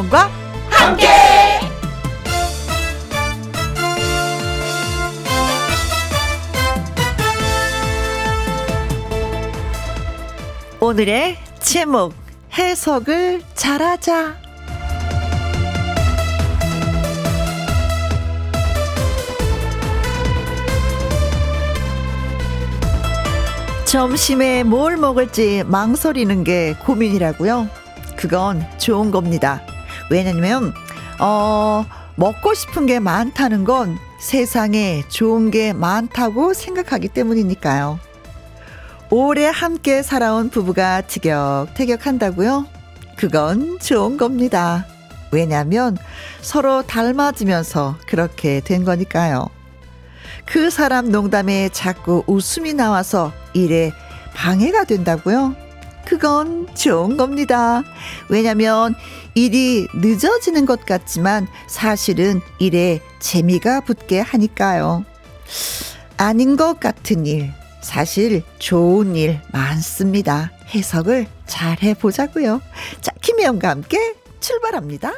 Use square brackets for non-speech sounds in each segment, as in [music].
김혜영과 함께. 오늘의 제목 해석을 잘하자. 점심에 뭘 먹을지 망설이는 게 고민이라고요. 그건 좋은 겁니다. 왜냐면 어 먹고 싶은 게 많다는 건 세상에 좋은 게 많다고 생각하기 때문이니까요. 오래 함께 살아온 부부가 티격태격한다고요? 그건 좋은 겁니다. 왜냐면 서로 닮아지면서 그렇게 된 거니까요. 그 사람 농담에 자꾸 웃음이 나와서 일에 방해가 된다고요? 그건 좋은 겁니다. 왜냐면 일이 늦어지는 것 같지만 사실은 일에 재미가 붙게 하니까요. 아닌 것 같은 일, 사실 좋은 일 많습니다. 해석을 잘 해보자고요. 자, 김혜영과 함께 출발합니다.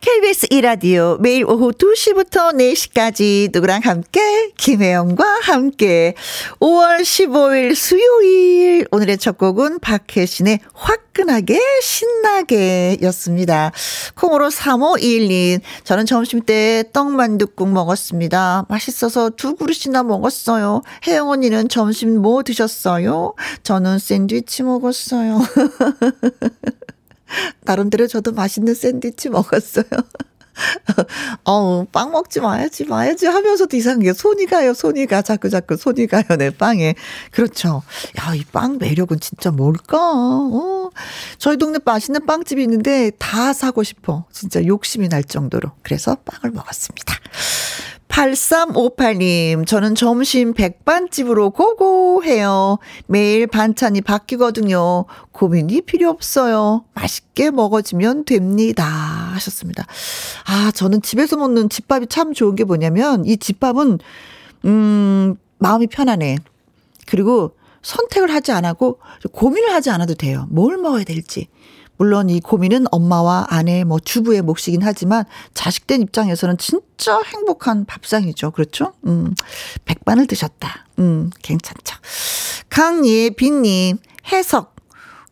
KBS 이라디오 매일 오후 2시부터 4시까지 누구랑 함께 김혜영과 함께 5월 15일 수요일 오늘의 첫 곡은 박혜신의 화끈하게 신나게 였습니다. 콩으로 3521님 저는 점심때 떡만둣국 먹었습니다. 맛있어서 두 그릇이나 먹었어요. 혜영 언니는 점심 뭐 드셨어요? 저는 샌드위치 먹었어요. [laughs] 나름대로 저도 맛있는 샌드위치 먹었어요. [laughs] 어우, 빵 먹지 마야지, 마야지 하면서도 이상하게 손이 가요, 손이 가. 자꾸 자꾸 손이 가요, 내 빵에. 그렇죠. 야, 이 빵 매력은 진짜 뭘까? 어. 저희 동네 맛있는 빵집이 있는데 다 사고 싶어. 진짜 욕심이 날 정도로. 그래서 빵을 먹었습니다. 8358님, 저는 점심 백반집으로 고고 해요. 매일 반찬이 바뀌거든요. 고민이 필요 없어요. 맛있게 먹어주면 됩니다. 하셨습니다. 아, 저는 집에서 먹는 집밥이 참 좋은 게 뭐냐면, 이 집밥은, 음, 마음이 편안해. 그리고 선택을 하지 않고 고민을 하지 않아도 돼요. 뭘 먹어야 될지. 물론 이 고민은 엄마와 아내, 뭐 주부의 몫이긴 하지만 자식된 입장에서는 진짜 행복한 밥상이죠. 그렇죠? 음, 백반을 드셨다. 음, 괜찮죠. 강예빈님, 해석.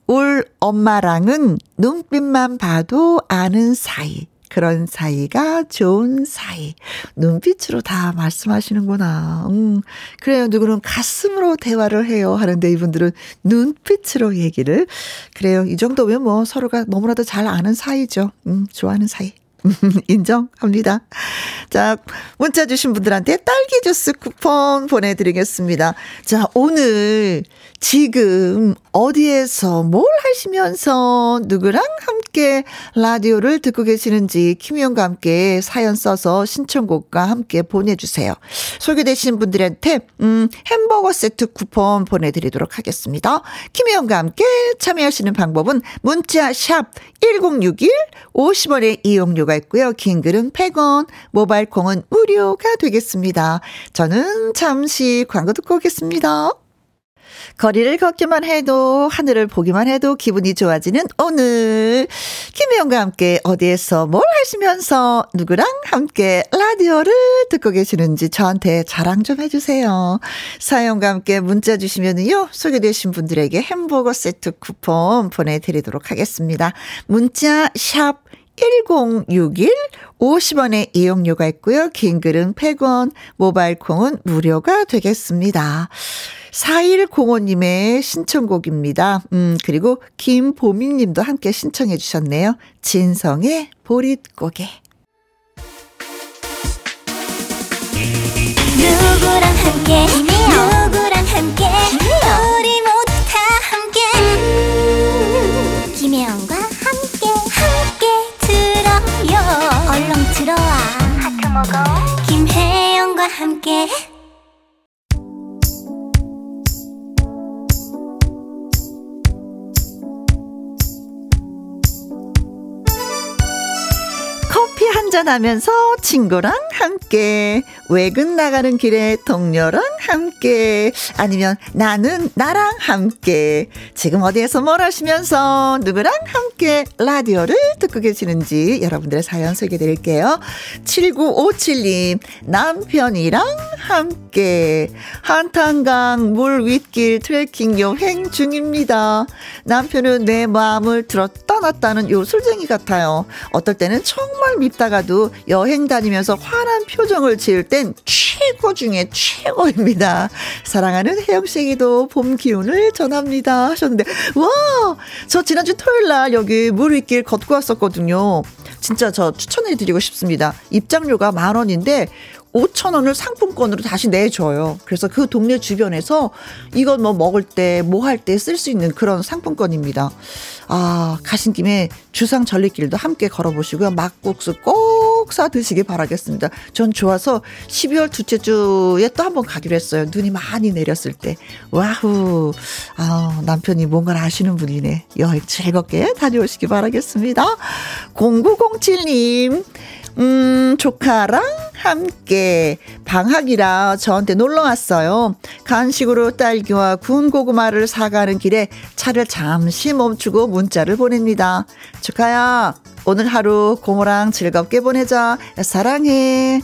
울 엄마랑은 눈빛만 봐도 아는 사이. 그런 사이가 좋은 사이. 눈빛으로 다 말씀하시는구나. 음, 그래요. 누구는 가슴으로 대화를 해요. 하는데 이분들은 눈빛으로 얘기를. 그래요. 이 정도면 뭐 서로가 너무나도 잘 아는 사이죠. 음, 좋아하는 사이. [laughs] 인정합니다. 자, 문자 주신 분들한테 딸기 주스 쿠폰 보내드리겠습니다. 자, 오늘 지금 어디에서 뭘 하시면서 누구랑 함께 라디오를 듣고 계시는지 김희영과 함께 사연 써서 신청곡과 함께 보내주세요. 소개되신 분들한테 음, 햄버거 세트 쿠폰 보내드리도록 하겠습니다. 김희영과 함께 참여하시는 방법은 문자 샵 1061 50원의 이용료가 있고요. 긴 글은 100원, 모바일 콩은 무료가 되겠습니다. 저는 잠시 광고 듣고 오겠습니다. 거리를 걷기만 해도 하늘을 보기만 해도 기분이 좋아지는 오늘 김혜영과 함께 어디에서 뭘 하시면서 누구랑 함께 라디오를 듣고 계시는지 저한테 자랑 좀 해주세요. 사연과 함께 문자 주시면요 소개되신 분들에게 햄버거 세트 쿠폰 보내드리도록 하겠습니다. 문자 샵 1061 50원의 이용료가 있고요. 긴 글은 100원, 모바일 콩은 무료가 되겠습니다. 4105님의 신청곡입니다. 음, 그리고 김보민 님도 함께 신청해 주셨네요. 진성의 보릿고개. 누구랑 함께, 누구랑 함께, 우리 모두 다 함께. 음, 김혜영과 함께, 함께 들어요. 얼렁 들어와. 하트 먹어. 김혜영과 함께. 운전하면서 친구랑 함께, 외근 나가는 길에 동료랑 함께, 아니면 나는 나랑 함께, 지금 어디에서 뭘 하시면서 누구랑 함께 라디오를 듣고 계시는지 여러분들의 사연 소개해 드릴게요. 7957님, 남편이랑 함께, 한탄강 물 윗길 트레킹 여행 중입니다. 남편은 내 마음을 들었 다 놨다는 요 술쟁이 같아요. 어떨 때는 정말 밉다가도 여행 다니면서 화난 표정을 지을 땐 최고 중에 최고입니다. 사랑하는 혜영씨에게도 봄 기운을 전합니다. 하셨는데, 와! 저 지난주 토요일 날 여기 물 윗길 걷고 왔었거든요. 진짜 저 추천해드리고 싶습니다. 입장료가 만 원인데, 5천 원을 상품권으로 다시 내줘요. 그래서 그 동네 주변에서 이건 뭐 먹을 때, 뭐 할 때 쓸 수 있는 그런 상품권입니다. 아, 가신 김에 주상 전리길도 함께 걸어보시고요. 막국수 꼭 사 드시기 바라겠습니다. 전 좋아서 12월 둘째 주에 또 한 번 가기로 했어요. 눈이 많이 내렸을 때. 와후. 아, 남편이 뭔가를 아시는 분이네. 여행 즐겁게 다녀오시기 바라겠습니다. 0907님. 음, 조카랑 함께 방학이라 저한테 놀러 왔어요. 간식으로 딸기와 구운 고구마를 사가는 길에 차를 잠시 멈추고 문자를 보냅니다. 조카야, 오늘 하루 고모랑 즐겁게 보내자. 사랑해.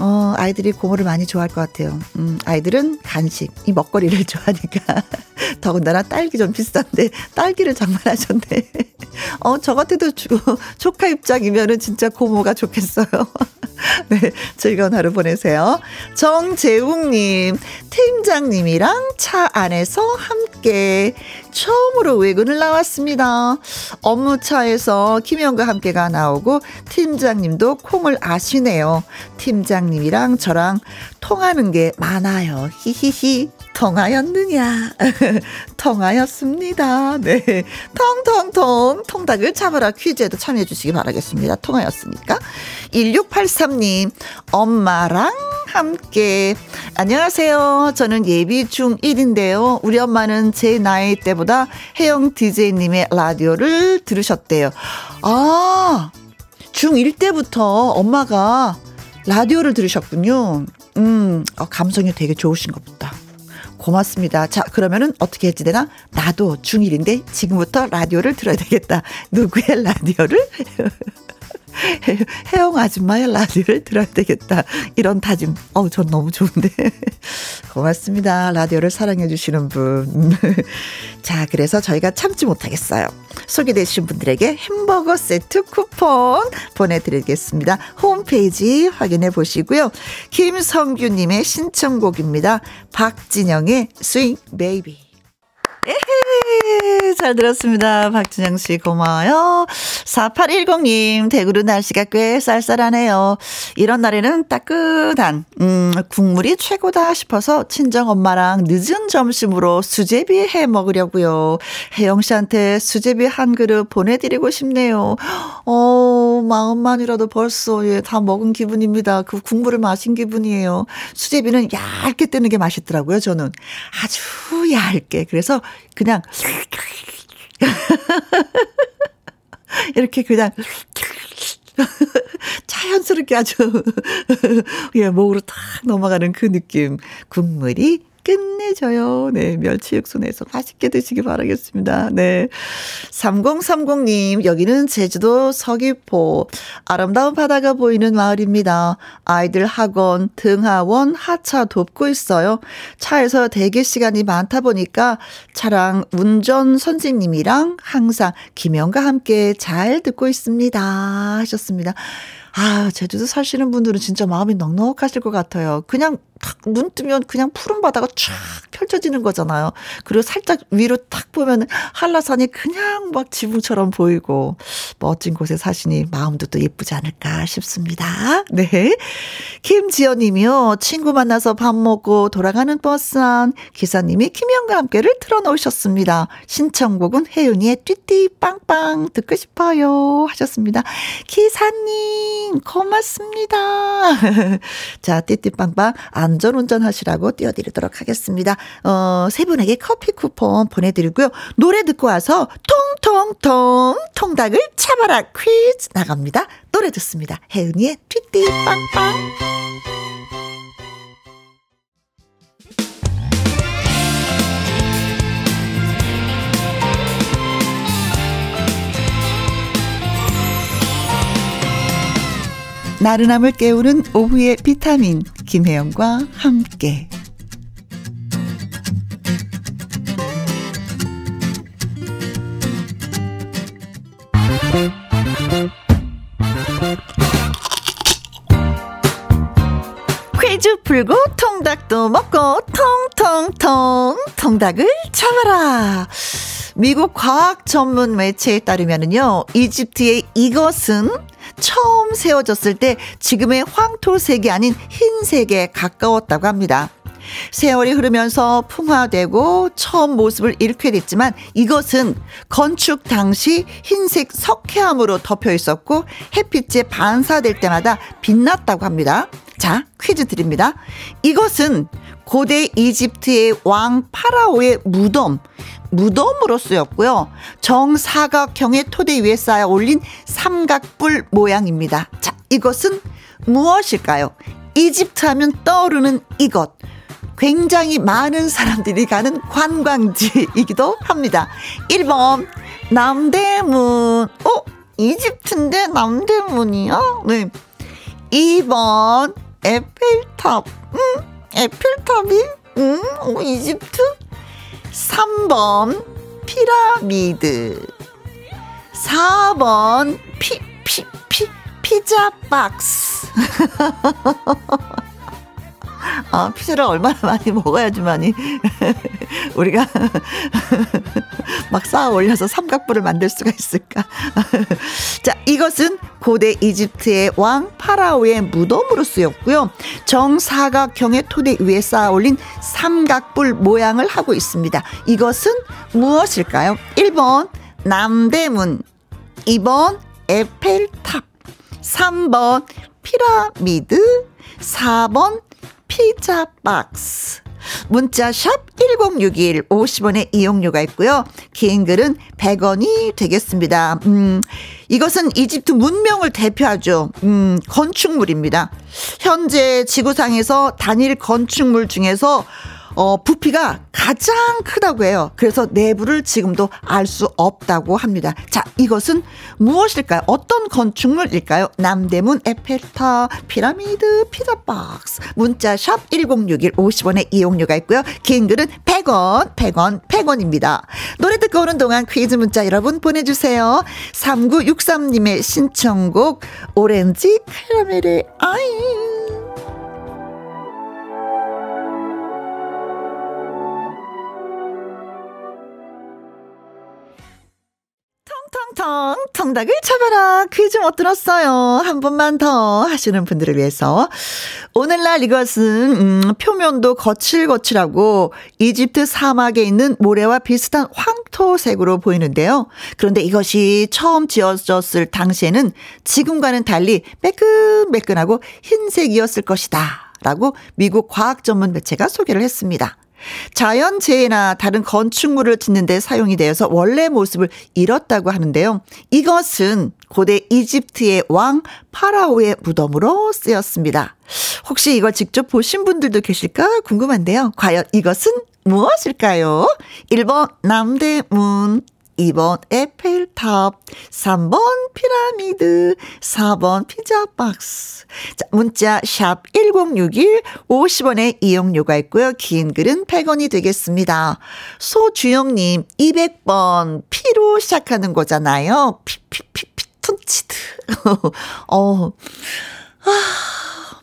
어, 아이들이 고모를 많이 좋아할 것 같아요. 음, 아이들은 간식, 이 먹거리를 [laughs] 좋아하니까. [laughs] 더군다나 딸기 좀 비싼데, 딸기를 장만하셨네. [laughs] 어, 저 같아도 주, 조카 입장이면은 진짜 고모가 좋겠어요. 네, 즐거운 하루 보내세요. 정재웅님, 팀장님이랑 차 안에서 함께 처음으로 외근을 나왔습니다. 업무차에서 김영과 함께가 나오고 팀장님도 콩을 아시네요. 팀장님이랑 저랑 통하는 게 많아요. 히히히. 통하였느냐? [laughs] 통하였습니다. 네. 통통통 통닭을 잡아라 퀴즈에도 참여해 주시기 바라겠습니다. 통하였으니까. 1683님, 엄마랑 함께. 안녕하세요. 저는 예비 중1인데요. 우리 엄마는 제 나이 때보다 혜영 DJ님의 라디오를 들으셨대요. 아, 중1 때부터 엄마가 라디오를 들으셨군요. 음, 어, 감성이 되게 좋으신가 보다. 고맙습니다. 자, 그러면은 어떻게 해지 되나? 나도 중1인데 지금부터 라디오를 들어야 되겠다. 누구의 라디오를? [laughs] 혜영 아줌마의 라디오를 들어야 되겠다. 이런 다짐. 어우, 전 너무 좋은데. [laughs] 고맙습니다. 라디오를 사랑해주시는 분. [laughs] 자, 그래서 저희가 참지 못하겠어요. 소개되신 분들에게 햄버거 세트 쿠폰 보내드리겠습니다. 홈페이지 확인해 보시고요. 김성규님의 신청곡입니다. 박진영의 Swing Baby. 에헤, 잘 들었습니다. 박준영 씨 고마워요. 4810님, 대구로 날씨가 꽤 쌀쌀하네요. 이런 날에는 따끈한, 음, 국물이 최고다 싶어서 친정 엄마랑 늦은 점심으로 수제비 해 먹으려고요. 혜영 씨한테 수제비 한 그릇 보내드리고 싶네요. 어, 마음만이라도 벌써, 예, 다 먹은 기분입니다. 그 국물을 마신 기분이에요. 수제비는 얇게 뜨는 게 맛있더라고요, 저는. 아주 얇게. 그래서 그냥 [laughs] 이렇게 그냥 [laughs] 자연스럽게 아주 [laughs] 예 목으로 탁 넘어가는 그 느낌. 국물이 끝내줘요. 네, 멸치 육수 내서 맛있게 드시기 바라겠습니다. 네. 3030님, 여기는 제주도 서귀포. 아름다운 바다가 보이는 마을입니다. 아이들 학원, 등하원, 하차 돕고 있어요. 차에서 대기 시간이 많다 보니까 차랑 운전 선생님이랑 항상 김영과 함께 잘 듣고 있습니다. 하셨습니다. 아, 제주도 사시는 분들은 진짜 마음이 넉넉하실 것 같아요. 그냥 탁 눈 뜨면 그냥 푸른 바다가 쫙 펼쳐지는 거잖아요. 그리고 살짝 위로 탁 보면 한라산이 그냥 막 지붕처럼 보이고 멋진 곳에 사시니 마음도 또 예쁘지 않을까 싶습니다. 네. 김지연 님이요. 친구 만나서 밥 먹고 돌아가는 버스 안 기사님이 김영과 함께를 틀어놓으셨습니다. 신청곡은 혜윤이의 띠띠 빵빵 듣고 싶어요 하셨습니다. 기사님 고맙습니다. [laughs] 자, 띠띠 빵빵 안 안전운전 하시라고 띄워드리도록 하겠습니다. 어, 세 분에게 커피 쿠폰 보내드리고요. 노래 듣고 와서 통통 통닭을 참아라 퀴즈 나갑니다. 노래 듣습니다. 혜은이의 튀띠 빵빵. 나른함을 깨우는 오후의 비타민 김혜영과 함께 퀴즈 풀고 통닭도 먹고 통통통 통닭을 잡아라. 미국 과학 전문 매체에 따르면은요, 이집트의 이것은 처음 세워졌을 때 지금의 황토색이 아닌 흰색에 가까웠다고 합니다. 세월이 흐르면서 풍화되고 처음 모습을 잃게 됐지만 이것은 건축 당시 흰색 석회암으로 덮여 있었고 햇빛에 반사될 때마다 빛났다고 합니다. 자, 퀴즈 드립니다. 이것은 고대 이집트의 왕 파라오의 무덤, 무덤으로 쓰였고요. 정사각형의 토대 위에 쌓여 올린 삼각뿔 모양입니다. 자, 이것은 무엇일까요? 이집트 하면 떠오르는 이것. 굉장히 많은 사람들이 가는 관광지이기도 합니다. 1번, 남대문. 어? 이집트인데 남대문이야? 네. 2번, 에펠탑. 음, 에펠탑이? 음, 어, 이집트? 3번, 피라미드. 4번, 피, 피, 피, 피자 박스. [laughs] 아, 피자를 얼마나 많이 먹어야지만이 [laughs] 우리가 [laughs] 막 쌓아 올려서 삼각부를 만들 수가 있을까? [laughs] 자, 이것은 고대 이집트의 왕 파라오의 무덤으로 쓰였고요. 정사각형의 토대 위에 쌓아 올린 삼각뿔 모양을 하고 있습니다. 이것은 무엇일까요? 1번 남대문, 2번 에펠탑, 3번 피라미드, 4번 피자 박스. 문자 샵 1061, 50원의 이용료가 있고요. 긴 글은 100원이 되겠습니다. 음, 이것은 이집트 문명을 대표하죠. 음, 건축물입니다. 현재 지구상에서 단일 건축물 중에서 어, 부피가 가장 크다고 해요. 그래서 내부를 지금도 알 수 없다고 합니다. 자, 이것은 무엇일까요? 어떤 건축물일까요? 남대문 에펠탑, 피라미드, 피자박스, 문자 샵 1061, 50원의 이용료가 있고요. 긴 글은 100원, 100원, 100원입니다. 노래 듣고 오는 동안 퀴즈 문자 여러분 보내주세요. 3963님의 신청곡, 오렌지 카라멜의 아이. 텅텅 통닭을 잡아라. 퀴즈 못 들었어요. 한 번만 더 하시는 분들을 위해서. 오늘날 이것은 음, 표면도 거칠거칠하고 이집트 사막에 있는 모래와 비슷한 황토색으로 보이는데요. 그런데 이것이 처음 지어졌을 당시에는 지금과는 달리 매끈매끈하고 흰색이었을 것이다. 라고 미국 과학 전문 매체가 소개를 했습니다 자연재해나 다른 건축물을 짓는데 사용이 되어서 원래 모습을 잃었다고 하는데요. 이것은 고대 이집트의 왕 파라오의 무덤으로 쓰였습니다. 혹시 이걸 직접 보신 분들도 계실까 궁금한데요. 과연 이것은 무엇일까요? 1번 남대문, 2번 에펠탑, 3번 피라미드, 4번 피자 박스. 자, 문자 샵 1061, 50원의 이용료가 있고요. 긴 글은 100원이 되겠습니다. 소주영 님, 200번 피로 시작하는 거잖아요. 피피피 피톤치드. [laughs] 어, 아,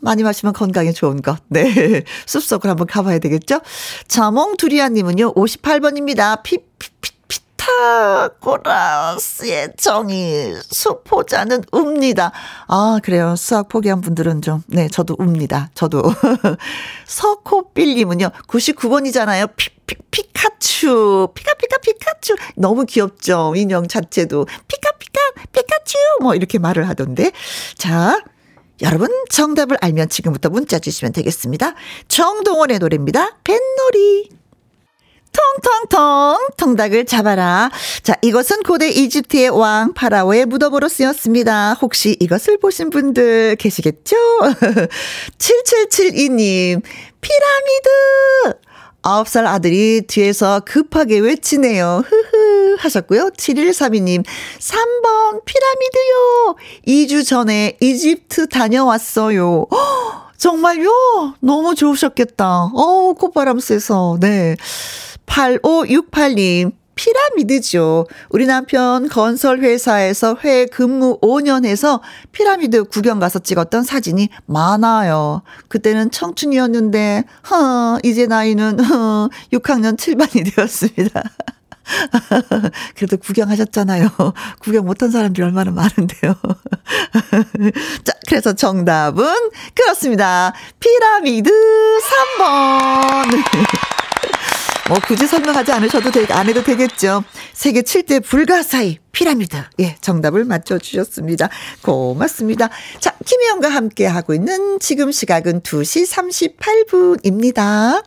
많이 마시면 건강에 좋은 것. 네. 숲속을 한번 가봐야 되겠죠? 자몽 두리안님은요, 58번입니다. 피 피 피 피타고라스의 정의 수포자는 웁니다. 아 그래요. 수학 포기한 분들은 좀 네 저도 웁니다. 저도 [laughs] 서코빌님은요 99번이잖아요. 피, 피, 피카츄 피카피카 피카츄 너무 귀엽죠. 인형 자체도 피카피카 피카츄 뭐 이렇게 말을 하던데 자 여러분 정답을 알면 지금부터 문자 주시면 되겠습니다. 정동원의 노래입니다. 뱃놀이 통통통 통닭을 잡아라. 자, 이것은 고대 이집트의 왕 파라오의 무덤으로 쓰였습니다. 혹시 이것을 보신 분들 계시겠죠? [laughs] 7772님, 피라미드! 9살 아들이 뒤에서 급하게 외치네요. 흐흐 하셨고요. 7132님, 3번 피라미드요. 2주 전에 이집트 다녀왔어요. 허, 정말요? 너무 좋으셨겠다. 어우, 콧바람 쐬서. 네. 8568님, 피라미드죠. 우리 남편 건설회사에서 회 근무 5년 해서 피라미드 구경 가서 찍었던 사진이 많아요. 그때는 청춘이었는데, 허, 이제 나이는, 허, 6학년 7반이 되었습니다. [laughs] 그래도 구경하셨잖아요. 구경 못한 사람들이 얼마나 많은데요. [laughs] 자, 그래서 정답은 그렇습니다. 피라미드 3번. [laughs] 뭐 굳이 설명하지 않으셔도 되, 안 해도 되겠죠. 세계 7대 불가사의 피라미드. 예, 정답을 맞춰주셨습니다. 고맙습니다. 자, 김혜영과 함께 하고 있는 지금 시각은 2시 38분입니다.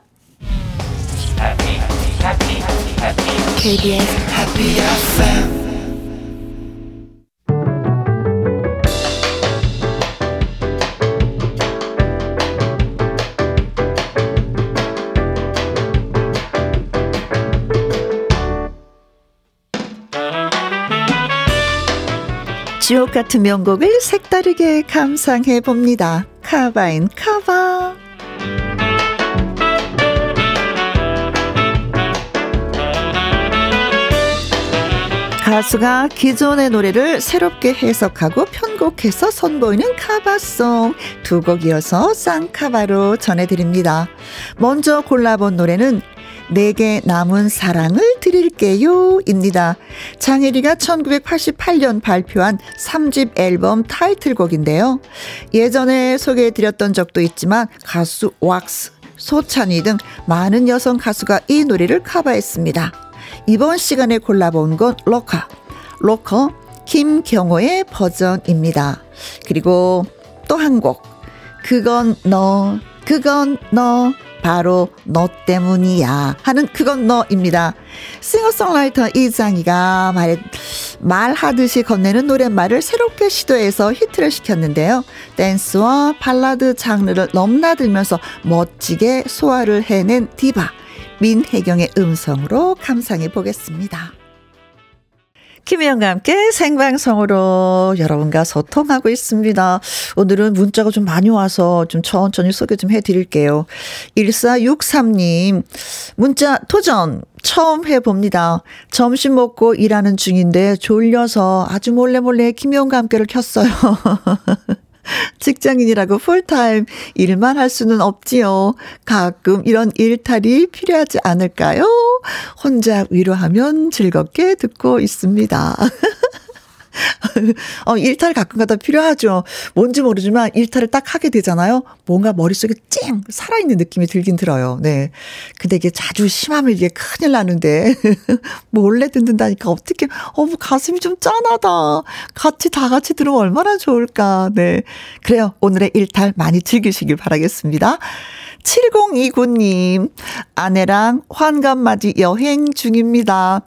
KBS Happy FM 지옥 같은 명곡을 색다르게 감상해 봅니다. 카바인 카바. 가수가 기존의 노래를 새롭게 해석하고 편곡해서 선보이는 카바송 두 곡 이어서 쌍카바로 전해드립니다. 먼저 골라본 노래는 내게 남은 사랑을 드릴게요. 입니다. 장혜리가 1988년 발표한 3집 앨범 타이틀곡인데요. 예전에 소개해드렸던 적도 있지만 가수 왁스, 소찬이 등 많은 여성 가수가 이 노래를 커버했습니다. 이번 시간에 골라본 건 로커, 로커 김경호의 버전입니다. 그리고 또 한 곡, 그건 너, 그건 너, 바로 너 때문이야 하는 그건 너입니다. 싱어송라이터 이장희가 말, 말하듯이 건네는 노랫말을 새롭게 시도해서 히트를 시켰는데요. 댄스와 발라드 장르를 넘나들면서 멋지게 소화를 해낸 디바 민혜경의 음성으로 감상해 보겠습니다. 김혜영과 함께 생방송으로 여러분과 소통하고 있습니다. 오늘은 문자가 좀 많이 와서 좀 천천히 소개 좀 해드릴게요. 1463님, 문자 도전! 처음 해봅니다. 점심 먹고 일하는 중인데 졸려서 아주 몰래 몰래 김혜영과 함께를 켰어요. [laughs] [laughs] 직장인이라고 풀타임 일만 할 수는 없지요. 가끔 이런 일탈이 필요하지 않을까요? 혼자 위로하면 즐겁게 듣고 있습니다. [laughs] [laughs] 어, 일탈 가끔가다 필요하죠. 뭔지 모르지만 일탈을 딱 하게 되잖아요. 뭔가 머릿속에 찡 살아있는 느낌이 들긴 들어요. 네. 근데 이게 자주 심하면 이게 큰일 나는데 [laughs] 몰래 듣는다니까 어떻게 어뭐 가슴이 좀 짠하다. 같이 다 같이 들으면 얼마나 좋을까. 네. 그래요. 오늘의 일탈 많이 즐기시길 바라겠습니다. 7029님, 아내랑 환갑맞이 여행 중입니다.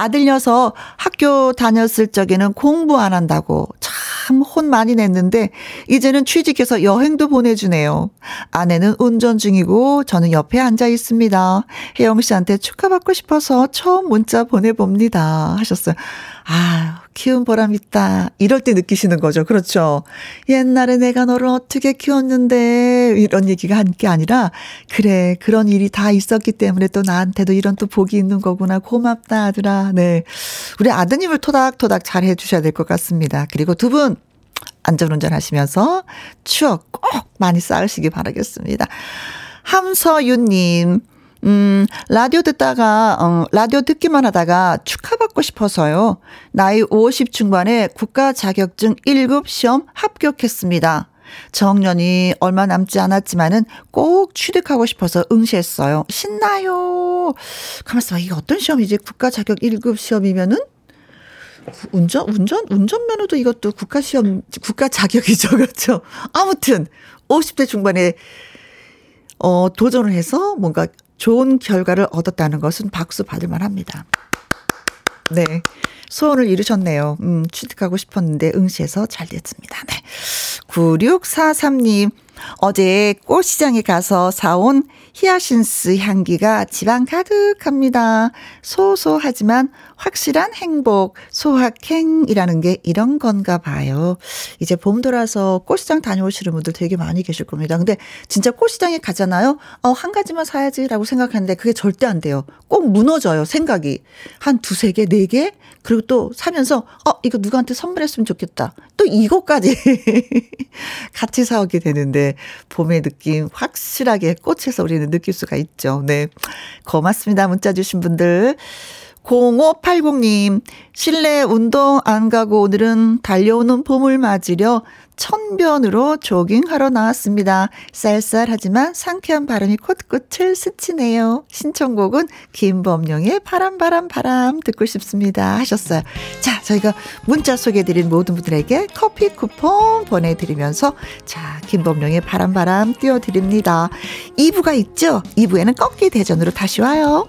아들 녀석 학교 다녔을 적에는 공부 안 한다고 참 혼 많이 냈는데 이제는 취직해서 여행도 보내주네요. 아내는 운전 중이고 저는 옆에 앉아 있습니다. 혜영 씨한테 축하받고 싶어서 처음 문자 보내봅니다. 하셨어요. 아, 키운 보람 있다. 이럴 때 느끼시는 거죠. 그렇죠. 옛날에 내가 너를 어떻게 키웠는데, 이런 얘기가 한 게 아니라, 그래, 그런 일이 다 있었기 때문에 또 나한테도 이런 또 복이 있는 거구나. 고맙다, 아들아. 네. 우리 아드님을 토닥토닥 잘 해주셔야 될 것 같습니다. 그리고 두 분, 안전운전 하시면서 추억 꼭 많이 쌓으시기 바라겠습니다. 함서윤님, 음, 라디오 듣다가, 어, 라디오 듣기만 하다가 축하받고 싶어서요. 나이 50 중반에 국가 자격증 1급 시험 합격했습니다. 정년이 얼마 남지 않았지만은 꼭 취득하고 싶어서 응시했어요. 신나요. 가만있어 봐. 이게 어떤 시험이지? 국가 자격 1급 시험이면은? 운전, 운전, 운전면허도 이것도 국가 시험, 국가 자격이죠. [laughs] 그렇죠. 아무튼, 50대 중반에, 어, 도전을 해서 뭔가 좋은 결과를 얻었다는 것은 박수 받을 만합니다. 네. 소원을 이루셨네요. 음, 취직하고 싶었는데 응시해서 잘 됐습니다. 네. 9643님, 어제 꽃시장에 가서 사온 히아신스 향기가 집안 가득합니다. 소소하지만 확실한 행복, 소확행이라는 게 이런 건가 봐요. 이제 봄 돌아서 꽃시장 다녀오시는 분들 되게 많이 계실 겁니다. 근데 진짜 꽃시장에 가잖아요? 어, 한 가지만 사야지라고 생각하는데 그게 절대 안 돼요. 꼭 무너져요, 생각이. 한 두세 개, 네 개? 그리고 또 사면서, 어, 이거 누구한테 선물했으면 좋겠다. 또 이것까지 [laughs] 같이 사오게 되는데, 봄의 느낌 확실하게 꽃에서 우리는 느낄 수가 있죠. 네. 고맙습니다. 문자 주신 분들. 0580님, 실내 운동 안 가고 오늘은 달려오는 봄을 맞으려 천변으로 조깅하러 나왔습니다. 쌀쌀하지만 상쾌한 바람이 콧꽃을 스치네요. 신청곡은 김범용의 바람 바람 바람 듣고 싶습니다 하셨어요. 자, 저희가 문자 소개해드린 모든 분들에게 커피 쿠폰 보내드리면서 자, 김범용의 바람 바람 띄워드립니다. 2부가 있죠? 2부에는 꺾기 대전으로 다시 와요.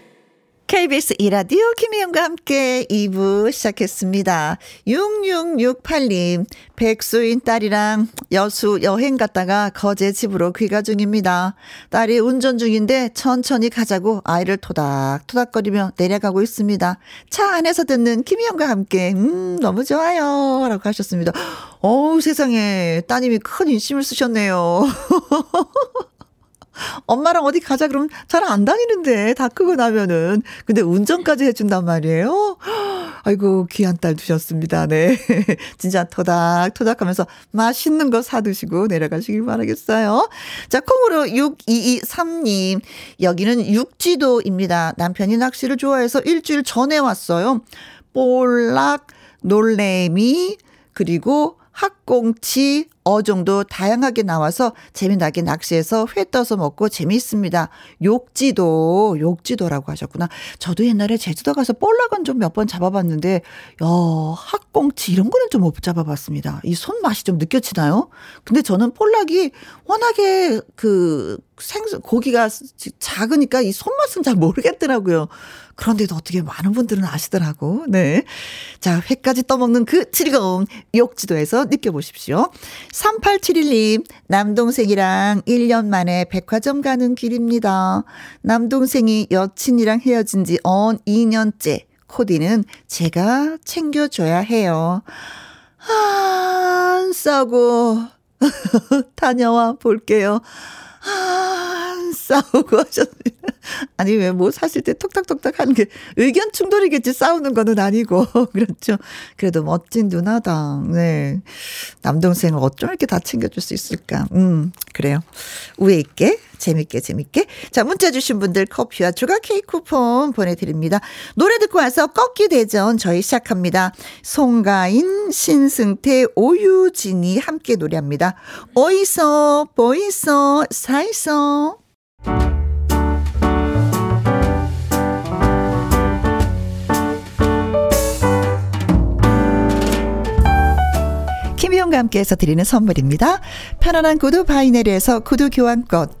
KBS 이라디오 김혜영과 함께 2부 시작했습니다. 6668님, 백수인 딸이랑 여수 여행 갔다가 거제 집으로 귀가 중입니다. 딸이 운전 중인데 천천히 가자고 아이를 토닥토닥거리며 내려가고 있습니다. 차 안에서 듣는 김혜영과 함께, 음, 너무 좋아요. 라고 하셨습니다. 어우, 세상에. 따님이 큰 인심을 쓰셨네요. [laughs] 엄마랑 어디 가자 그러면 잘 안 다니는데 다 크고 나면은 근데 운전까지 해준단 말이에요. [gasps] 아이고 귀한 딸 두셨습니다. 네, [laughs] 진짜 토닥 토닥하면서 맛있는 거 사 드시고 내려가시길 바라겠어요. 자 콩으로 6223님 여기는 육지도입니다. 남편이 낚시를 좋아해서 일주일 전에 왔어요. 볼락 놀래미 그리고 학꽁치, 어종도 다양하게 나와서 재미나게 낚시해서 회 떠서 먹고 재미있습니다. 욕지도, 욕지도라고 하셨구나. 저도 옛날에 제주도 가서 볼락은 좀 몇 번 잡아봤는데, 야, 학꽁치 이런 거는 좀 못 잡아봤습니다. 이 손맛이 좀 느껴지나요? 근데 저는 볼락이 워낙에 그 생선, 고기가 작으니까 이 손맛은 잘 모르겠더라고요. 그런데도 어떻게 많은 분들은 아시더라고. 네. 자, 회까지 떠먹는 그 즐거움 욕지도에서 느껴보십시오. 3871님, 남동생이랑 1년 만에 백화점 가는 길입니다. 남동생이 여친이랑 헤어진 지 언 2년째. 코디는 제가 챙겨줘야 해요. 안 싸고 [laughs] 다녀와 볼게요. 안 싸우고 하셨습니다. 아니, 왜 뭐 사실 때 톡탁톡탁 하는 게 의견 충돌이겠지. 싸우는 거는 아니고. [laughs] 그렇죠. 그래도 멋진 누나다. 네. 남동생을 어쩜 이렇게 다 챙겨줄 수 있을까. 음, 그래요. 우애 있게, 재밌게, 재밌게. 자, 문자 주신 분들 커피와 조각 케이크 쿠폰 보내드립니다. 노래 듣고 와서 꺾기 대전 저희 시작합니다. 송가인, 신승태, 오유진이 함께 노래합니다. 어이서, 보이서, 사이서. 김희영과 함께해서 드리는 선물입니다. 편안한 구두 바이네르에서 구두 교환권,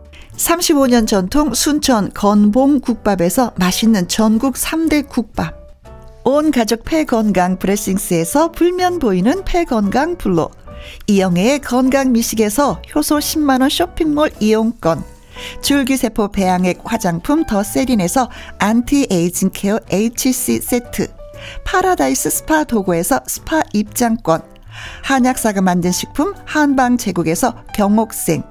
35년 전통 순천 건봉국밥에서 맛있는 전국 3대 국밥. 온 가족 폐건강 브레싱스에서 불면 보이는 폐건강 블로 이영애의 건강 미식에서 효소 10만원 쇼핑몰 이용권. 줄기세포 배양액 화장품 더 세린에서 안티에이징 케어 HC 세트. 파라다이스 스파 도구에서 스파 입장권. 한약사가 만든 식품 한방 제국에서 경옥생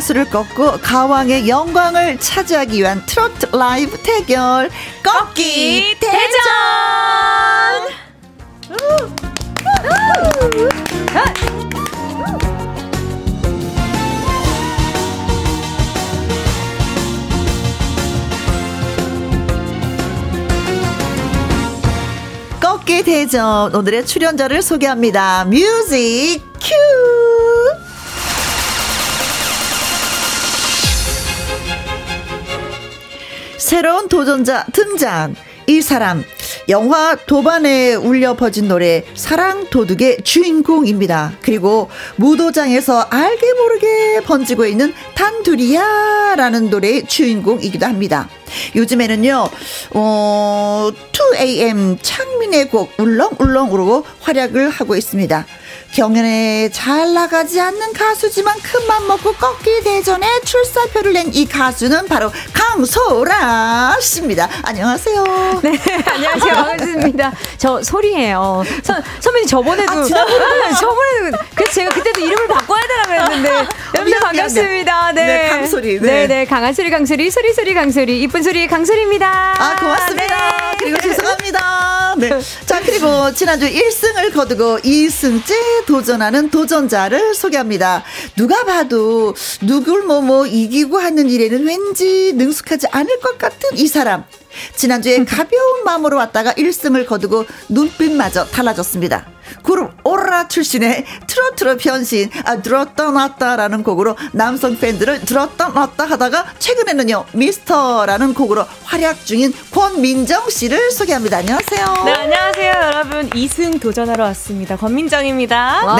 가수를 꺾고 가왕의 영광을 차지하기 위한 트로트 라이브 대결 꺾기 대전! 꺾기 대전 오늘의 출연자를 소개합니다. 뮤직 큐! 새로운 도전자 등장. 이 사람 영화 도반에 울려 퍼진 노래 사랑 도둑의 주인공입니다. 그리고 무도장에서 알게 모르게 번지고 있는 단둘이야라는 노래의 주인공이기도 합니다. 요즘에는요, 어, 2AM 창민의 곡 울렁울렁으로 활약을 하고 있습니다. 경연에 잘 나가지 않는 가수지만 큰맘 먹고 꺾기 대전에 출사표를 낸 이 가수는 바로 강소라 씨입니다. 안녕하세요. 네, [laughs] 안녕하세요. 반갑습니다. 저 소리예요. 서, 선배님 저번에도 아, 아, 저번에도 그래서 제가 그때도 이름을 바꿔야 되라 그랬는데 여러분 반갑습니다. 네. 네, 강소리. 네. 네, 네, 강한 소리 강소리 소리 소리 강소리 이쁜 소리 강소리입니다. 아, 고맙습니다. 네. 그리고 죄송합니다. 네. 자, 그리고 지난주 1승을 거두고 2승째 도전하는 도전자를 소개합니다. 누가 봐도 누굴 뭐뭐 뭐 이기고 하는 일에는 왠지 능숙하지 않을 것 같은 이 사람. 지난주에 [laughs] 가벼운 마음으로 왔다가 1승을 거두고 눈빛마저 달라졌습니다. 그룹 오라 출신의 트로트로 변신 아, 들었다 놨다라는 곡으로 남성 팬들을 들었다 놨다 하다가 최근에는요 미스터라는 곡으로 활약 중인 권민정 씨를 소개합니다. 안녕하세요. 네 안녕하세요 여러분 2승 도전하러 왔습니다. 권민정입니다.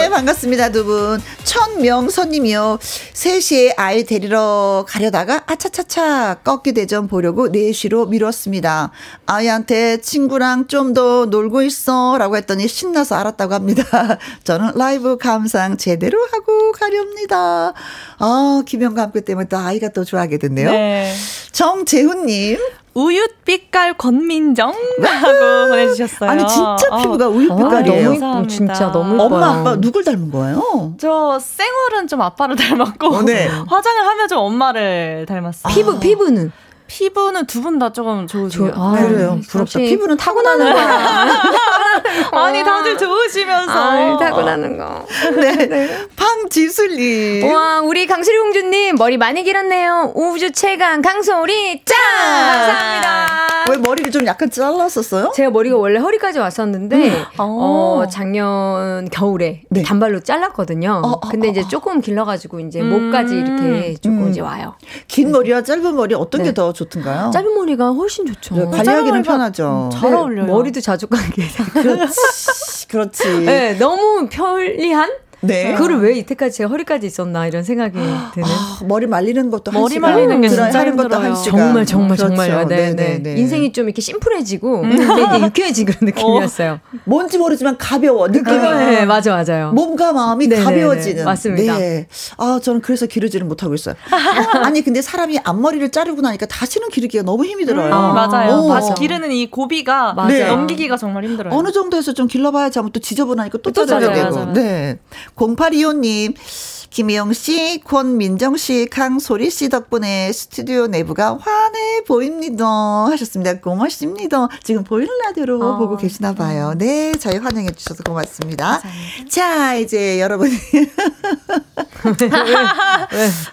네 반갑습니다 두 분. 천명선님이요 3시에 아이 데리러 가려다가 아차차차 꺾기 대전 보려고 4시로 미뤘습니다. 아이한테 친구랑 좀 더 놀고 있어 라고 했더니 신 나서 알았다고 합니다. [laughs] 저는 라이브 감상 제대로 하고 가렵니다. 아, 김영과 함께 때문에 또 아이가 또 좋아하게 됐네요. 네. 정재훈님. 우윳빛깔 권민정 하고 보내주셨어요. 아니 진짜 어. 피부가 우윳빛깔이에요. 너무 이뻐, 진짜 너무 이뻐요. 엄마 아빠 누굴 닮은 거예요? 저 생얼은 좀 아빠를 [laughs] 닮았고 어, 네. 화장을 하면 좀 엄마를 닮았어요. 피부 피부는 피부는 두 분 다 조금 좋으세요. 저- 아, 그래요. 부럽다. 역시 피부는 타고나는 거야. 아니 다들 좋으시면서 아, 타고나는 거. [laughs] 네. 방지술님. 와, 우리 강수리 공주님 머리 많이 길었네요. 우주 최강 강소리 짱! 감사합니다. 왜 머리를 좀 약간 잘랐었어요? 제가 머리가 원래 허리까지 왔었는데 어, 어. 작년 겨울에 네. 단발로 잘랐거든요. 어, 어, 근데 어, 이제 조금 길러가지고 이제 목까지 이렇게 조금 음. 이제 와요. 긴 머리와 짧은 머리 어떤 네. 게더 좋던가요? 짧은 머리가 훨씬 좋죠. 네, 관리하기는 짧은 머리가- 편하죠. 잘 네, 어울려요. 머리도 자주 [laughs] 감게. 그렇지. 그렇지. 네, 너무 편리한 네. 그거를 왜 이때까지 제가 허리까지 있었나 이런 생각이 드는. 아, 머리 말리는 것도 한 머리 시간. 말리는 게 진짜 하는 것도 힘들어요. 한 시간. 정말 정말 그렇죠. 정말요. 네, 네, 네, 네. 인생이 좀 이렇게 심플해지고 되게 유쾌해진 그런 느낌이었어요. 뭔지 모르지만 가벼워 느낌이. 네, 맞아 맞아요. 몸과 마음이 네, 네, 가벼워지는. 네, 맞습니다. 네. 아, 저는 그래서 기르지를 못하고 있어요. 아니, 근데 사람이 앞머리를 자르고 나니까 다시는 기르기가 너무 힘이 들어요. 음, 맞아요. 오. 다시 기르는 이 고비가 맞아요. 넘기기가 정말 힘들어요. 어느 정도에서 좀 길러봐야지 하면 또 지저분하니까 또또 자르게. 되고. 맞아요. 네. 0825님. 김희영 씨, 권민정 씨, 강소리 씨 덕분에 스튜디오 내부가 환해 보입니다. 하셨습니다. 고맙습니다. 지금 보이는 라디오로 어. 보고 계시나 봐요. 네, 저희 환영해 주셔서 고맙습니다. 자, 이제 여러분이 [laughs]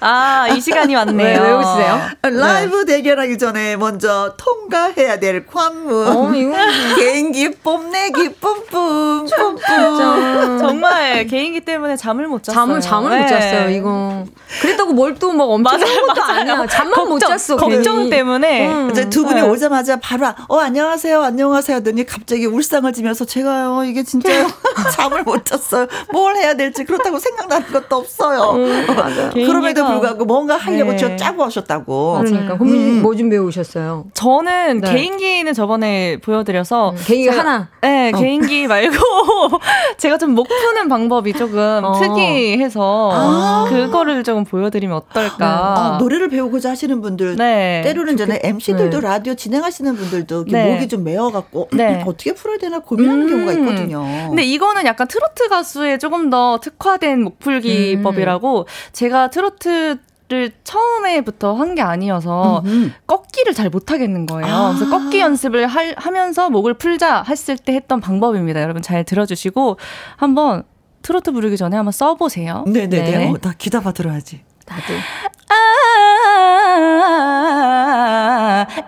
아, 이 시간이 왔네요. 왜, 왜 웃으세요? 라이브 대결하기 전에 먼저 통과해야 될 관문. 어, 이거 개인기 뽐내기 뿜뿜 뿜뿜. 정말 개인기 때문에 잠을 못 잤어요. 잠을 잠을 못 네. 잤어요. 이거 그랬다고 뭘 또 막 엄청 맞아요, 한 것도 맞아요. 아니야. 잠만 못 걱정, 잤어. 걱정 괜히. 때문에. 음. 이제 두 분이 네. 오자마자 바로 어 안녕하세요 안녕하세요 하더니 갑자기 울상을 지면서 제가요 이게 진짜요 [laughs] 잠을 못 잤어요 뭘 해야 될지 그렇다고 생각나는 것도 없어요 그럼에도 개인기가- 불구하고 뭔가 하려고 네. 저 짜고 하셨다고 그러니까 고민 음. 뭐 준비해 오셨어요? 저는 네. 개인기는 저번에 보여드려서 개인기 제가- 하나. 네, 개인기 말고 [laughs] 제가 좀 목 푸는 방법이 조금 어. 특이해서 아. 그거를 조금 보여드리면 어떨까. 아, 노래를 배우고자 하시는 분들 네. 때로는 전에 MC들도 네. 라디오 진행하시는 분들도 네. 목이 좀 메어갖고 네. 어떻게 풀어야 되나 고민하는 음. 경우가 있거든요. 근데 이거는 약간 트로트 가수에 조금 더 특화된 목풀기법이라고 제가 트로트 를 처음에부터 한 게 아니어서 음. 꺾기를 잘 못하겠는 거예요. 아. 그래서 꺾기 연습을 할- 하면서 목을 풀자 했을 때 했던 방법입니다. 여러분 잘 들어주시고 한번 트로트 부르기 전에 한번 써보세요. 네네네. 네. 어, 나 귀담아 들어야지. 나도. 아,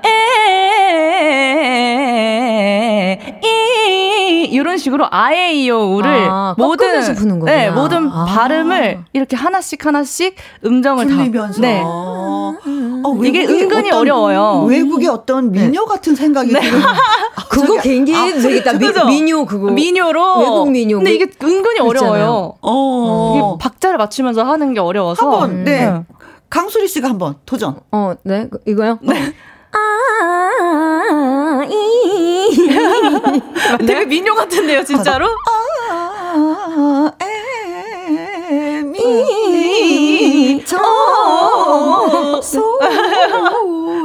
에, 이, 이런 식으로 아에이오우를 아, 모든. 네, 모든 아. 발음을 이렇게 하나씩 하나씩 음정을 풀리면서. 다 네. 어, 이게 은근히 어떤 어려워요. 외국의 어떤 미녀 같은 생각이 드는. [laughs] 그거 개인기 해도 되겠다. 미? 민요 그거. 민요로 외국 민요. 근데 이게 은근히. 어려워요. 어. 이게 박자를 맞추면서 하는 게 어려워서 한번 네. 음. 강수리 씨가 한번 도전. 어, 네. 그- 이거요? 아, 이. 되게 민요 같은데요, 진짜로? 아, 에, 미, 저, 소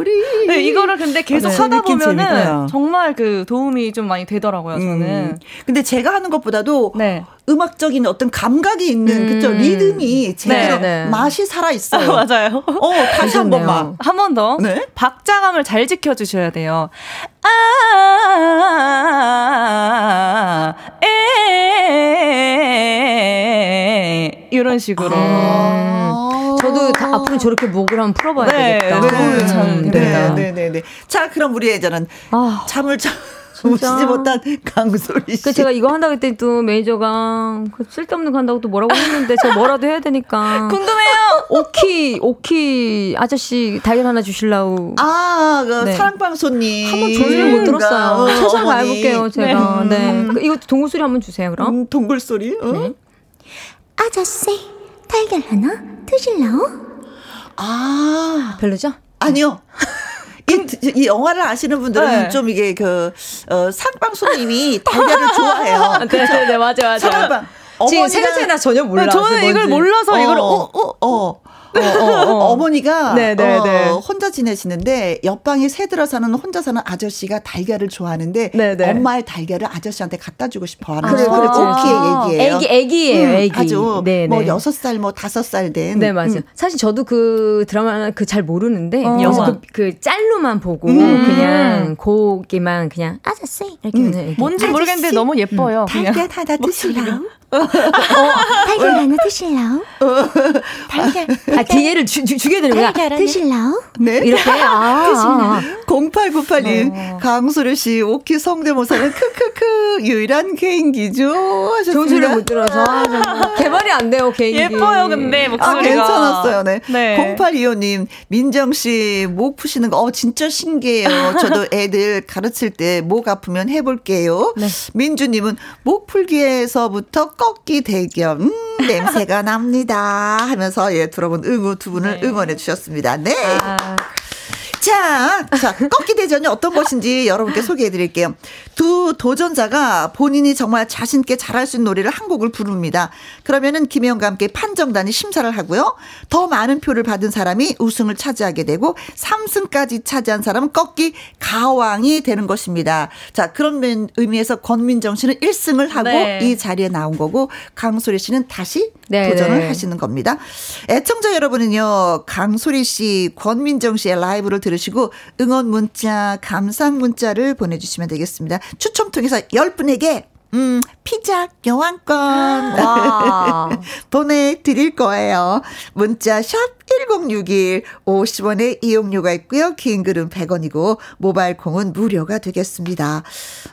리. 네, 이거를 근데 계속 네. 하다 보면은 재밌어요. 정말 그 도움이 좀 많이 되더라고요, 저는. 음. 근데 제가 하는 것보다도 네. 음악적인 어떤 감각이 있는 음. 그쵸 리듬이 제대로 네, 네. 맛이 살아 있어요. 맞아요. 어 다시 한. 번만. 한 번 더. 네. 박자감을 잘 지켜 주셔야 돼요. 아, 에, 이런 식으로. 아. 저도 다 앞으로 저렇게 목을 한번 풀어봐야 네, 되겠다. 네, 음, 됩니다. 네, 네, 네, 네. 자, 그럼 우리 예전은 아, 잠을 참으시지 못한 강소리 씨. 그 제가 이거 한다고 했더니 또 매니저가 그 쓸데없는 거 한다고 또 뭐라고 했는데 제가 뭐라도 해야 되니까 [laughs] 궁금해요. 오키 오키 아저씨 달걀 하나 주실라고 아, 그 네. 사랑방 손님. 한번 조지를 못 들었어요. 어, 최선을. 다해볼게요 제가. 네. 네. 그 이거 동물 소리 한번 주세요 그럼. 음, 동굴 소리. 어? 네. 아저씨, 달걀 하나 드실래요? 아, 별로죠? 아니요. 이, 이 영화를 아시는 분들은 네. 좀 이게 그 어, 사랑방 손님이 달걀을 [laughs] 좋아해요. 네, 네, 네, 맞아, 맞아. 사랑방. 지금 어머니가- 생각해 나 전혀 몰라. 저는 이걸 몰라서 이걸 어, 어, 어. 어, 어, [laughs] 머니가 네, 네, 네. 혼자 지내시는데 옆방에 세 들어 사는 혼자 사는 아저씨가 달걀을 좋아하는데 네, 네. 엄마의 달걀을 아저씨한테 갖다 주고 싶어 하는 그래, 그래. 옥희의 얘기예요. 애기, 애기예요, 음, 애기. 아주 네, 뭐 네. 여섯 살뭐 다섯 살 된. 네, 맞아요. 음. 사실 저도 그 드라마 그 잘 모르는데 어. 그, 그 짤로만 보고 음. 그냥 고기만 그냥 아저씨 이렇게 음. 뭔지 모르겠는데 너무 예뻐요. 달걀 하나 [laughs] 드실래 요? 달걀 하나 드실래요? 달걀, 아 뒤에를 주, 주, 주게 되는 거야. 드실래요? 네. 이렇게 아, 아. 0898님 강수르 씨 오키 성대모사는 크크크 유일한 개인기죠 하셨습니다. 소리 못 들어서 아. [laughs] 개발이 안 돼요 개인기. 예뻐요, 근데 아, 목소리가. 괜찮았어요. 네. 네. 0825님, 민정 씨, 목 푸시는 거, 어, 진짜 신기해요. 저도 [laughs] 애들 가르칠 때 목 아프면 해볼게요. 네. 민주님은 목 풀기에서부터 꺾기 대결. 음, 냄새가 납니다. 하면서 예, 들어본 응우 두 분을 네. 응원해 주셨습니다. 네. 아, 자, 자, 꺾기 대전이 어떤 것인지 여러분께 소개해 드릴게요. 두 도전자가 본인이 정말 자신있게 잘할 수 있는 노래를 한 곡을 부릅니다. 그러면은 김혜영과 함께 판정단이 심사를 하고요. 더 많은 표를 받은 사람이 우승을 차지하게 되고 3승까지 차지한 사람은 꺾기 가왕이 되는 것입니다. 자, 그런 면- 의미에서 권민정 씨는 1승을 하고 네. 이 자리에 나온 거고 강소리 씨는 다시 네, 도전을 네. 하시는 겁니다. 애청자 여러분은요, 강소리 씨, 권민정 씨의 라이브를 들으 시고 응원 문자, 감상 문자를 보내주시면 되겠습니다. 추첨 통해서 10분에게 음, 피자 교환권 와. [laughs] 보내드릴 거예요. 문자 샵 1061, 50원의 이용료가 있고요. 긴 글은 100원이고 모바일 콩은 무료가 되겠습니다.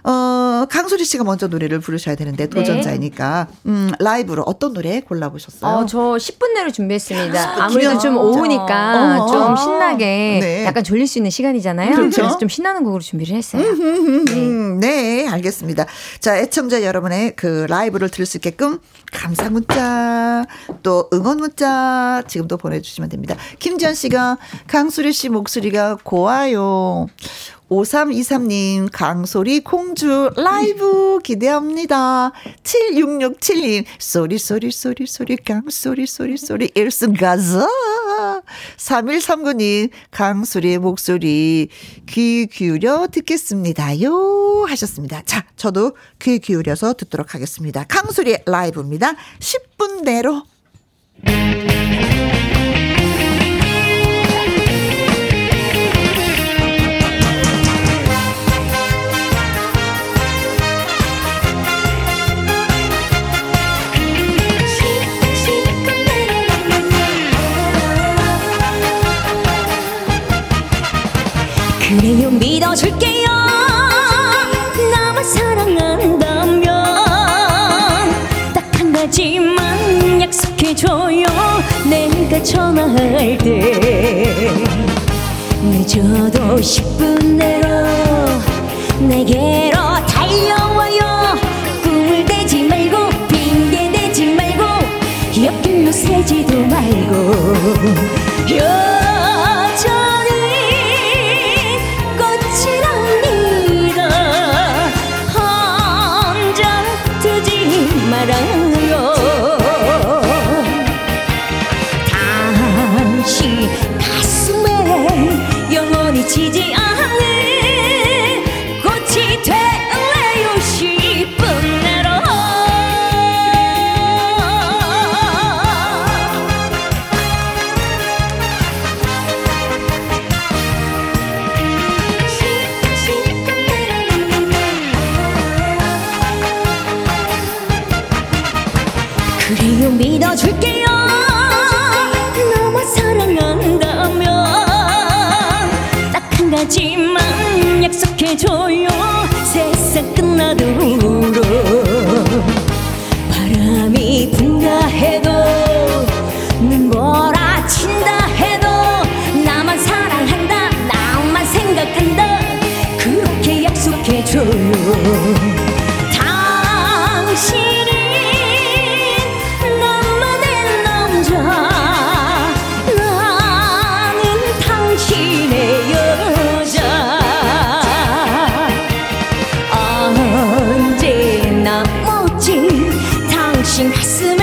어, 강소리 씨가 먼저 노래를 부르셔야 되는데 도전자이니까 음, 라이브로 어떤 노래 골라보셨어요? 어, 저 10분 내로 준비했습니다. 10분 아무래도 좀. 오후니까 어. 좀 신나게 네. 약간 졸릴 수 있는 시간이잖아요. 그렇죠. 그래서 좀 신나는 곡으로 준비를 했어요. 음, 네, 알겠습니다. 자, 애청 자 여러분의 그 라이브를 들을 수 있게끔 감사 문자, 또 응원 문자 지금도 보내주시면 됩니다. 김지현 씨가 강수리 씨 목소리가 고와요. 5323님, 강소리 공주 라이브 기대합니다. 7667님, 소리, 소리, 소리, 소리, 강소리, 소리, 소리, 1승 가자. 3139님, 강소리의 목소리 귀 기울여 듣겠습니다요. 하셨습니다. 자, 저도 귀 기울여서 듣도록 하겠습니다. 강소리의 라이브입니다. 10분 내로. 그래요. 믿어줄게요. 나만 사랑한다면 딱 한 가지만 약속해줘요. 내가 전화할 때 늦어도 10분 내로 내게로 달려와요. 꿈을 대지 말고 핑계 대지 말고 옆길로 새지도 말고 당신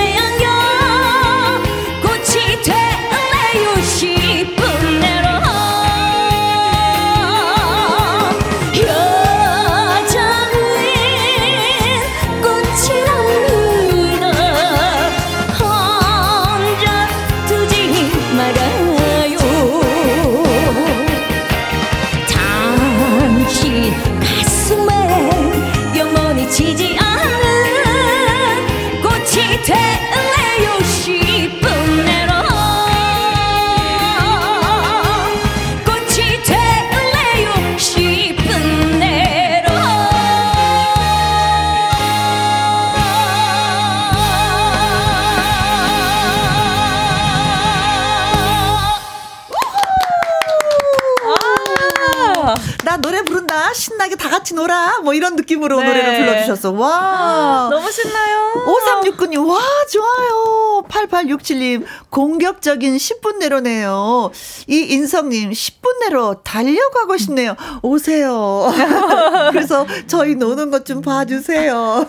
뭐 이런 느낌으로 네. 노래를 불러주셨어. 와. 너무 신나요. 5369님, 와, 좋아요. 8867님, 공격적인 10분 내로네요. 이인성님, 10분 내로 달려가고 싶네요. 오세요. [laughs] 그래서 저희 노는 것 좀 봐주세요.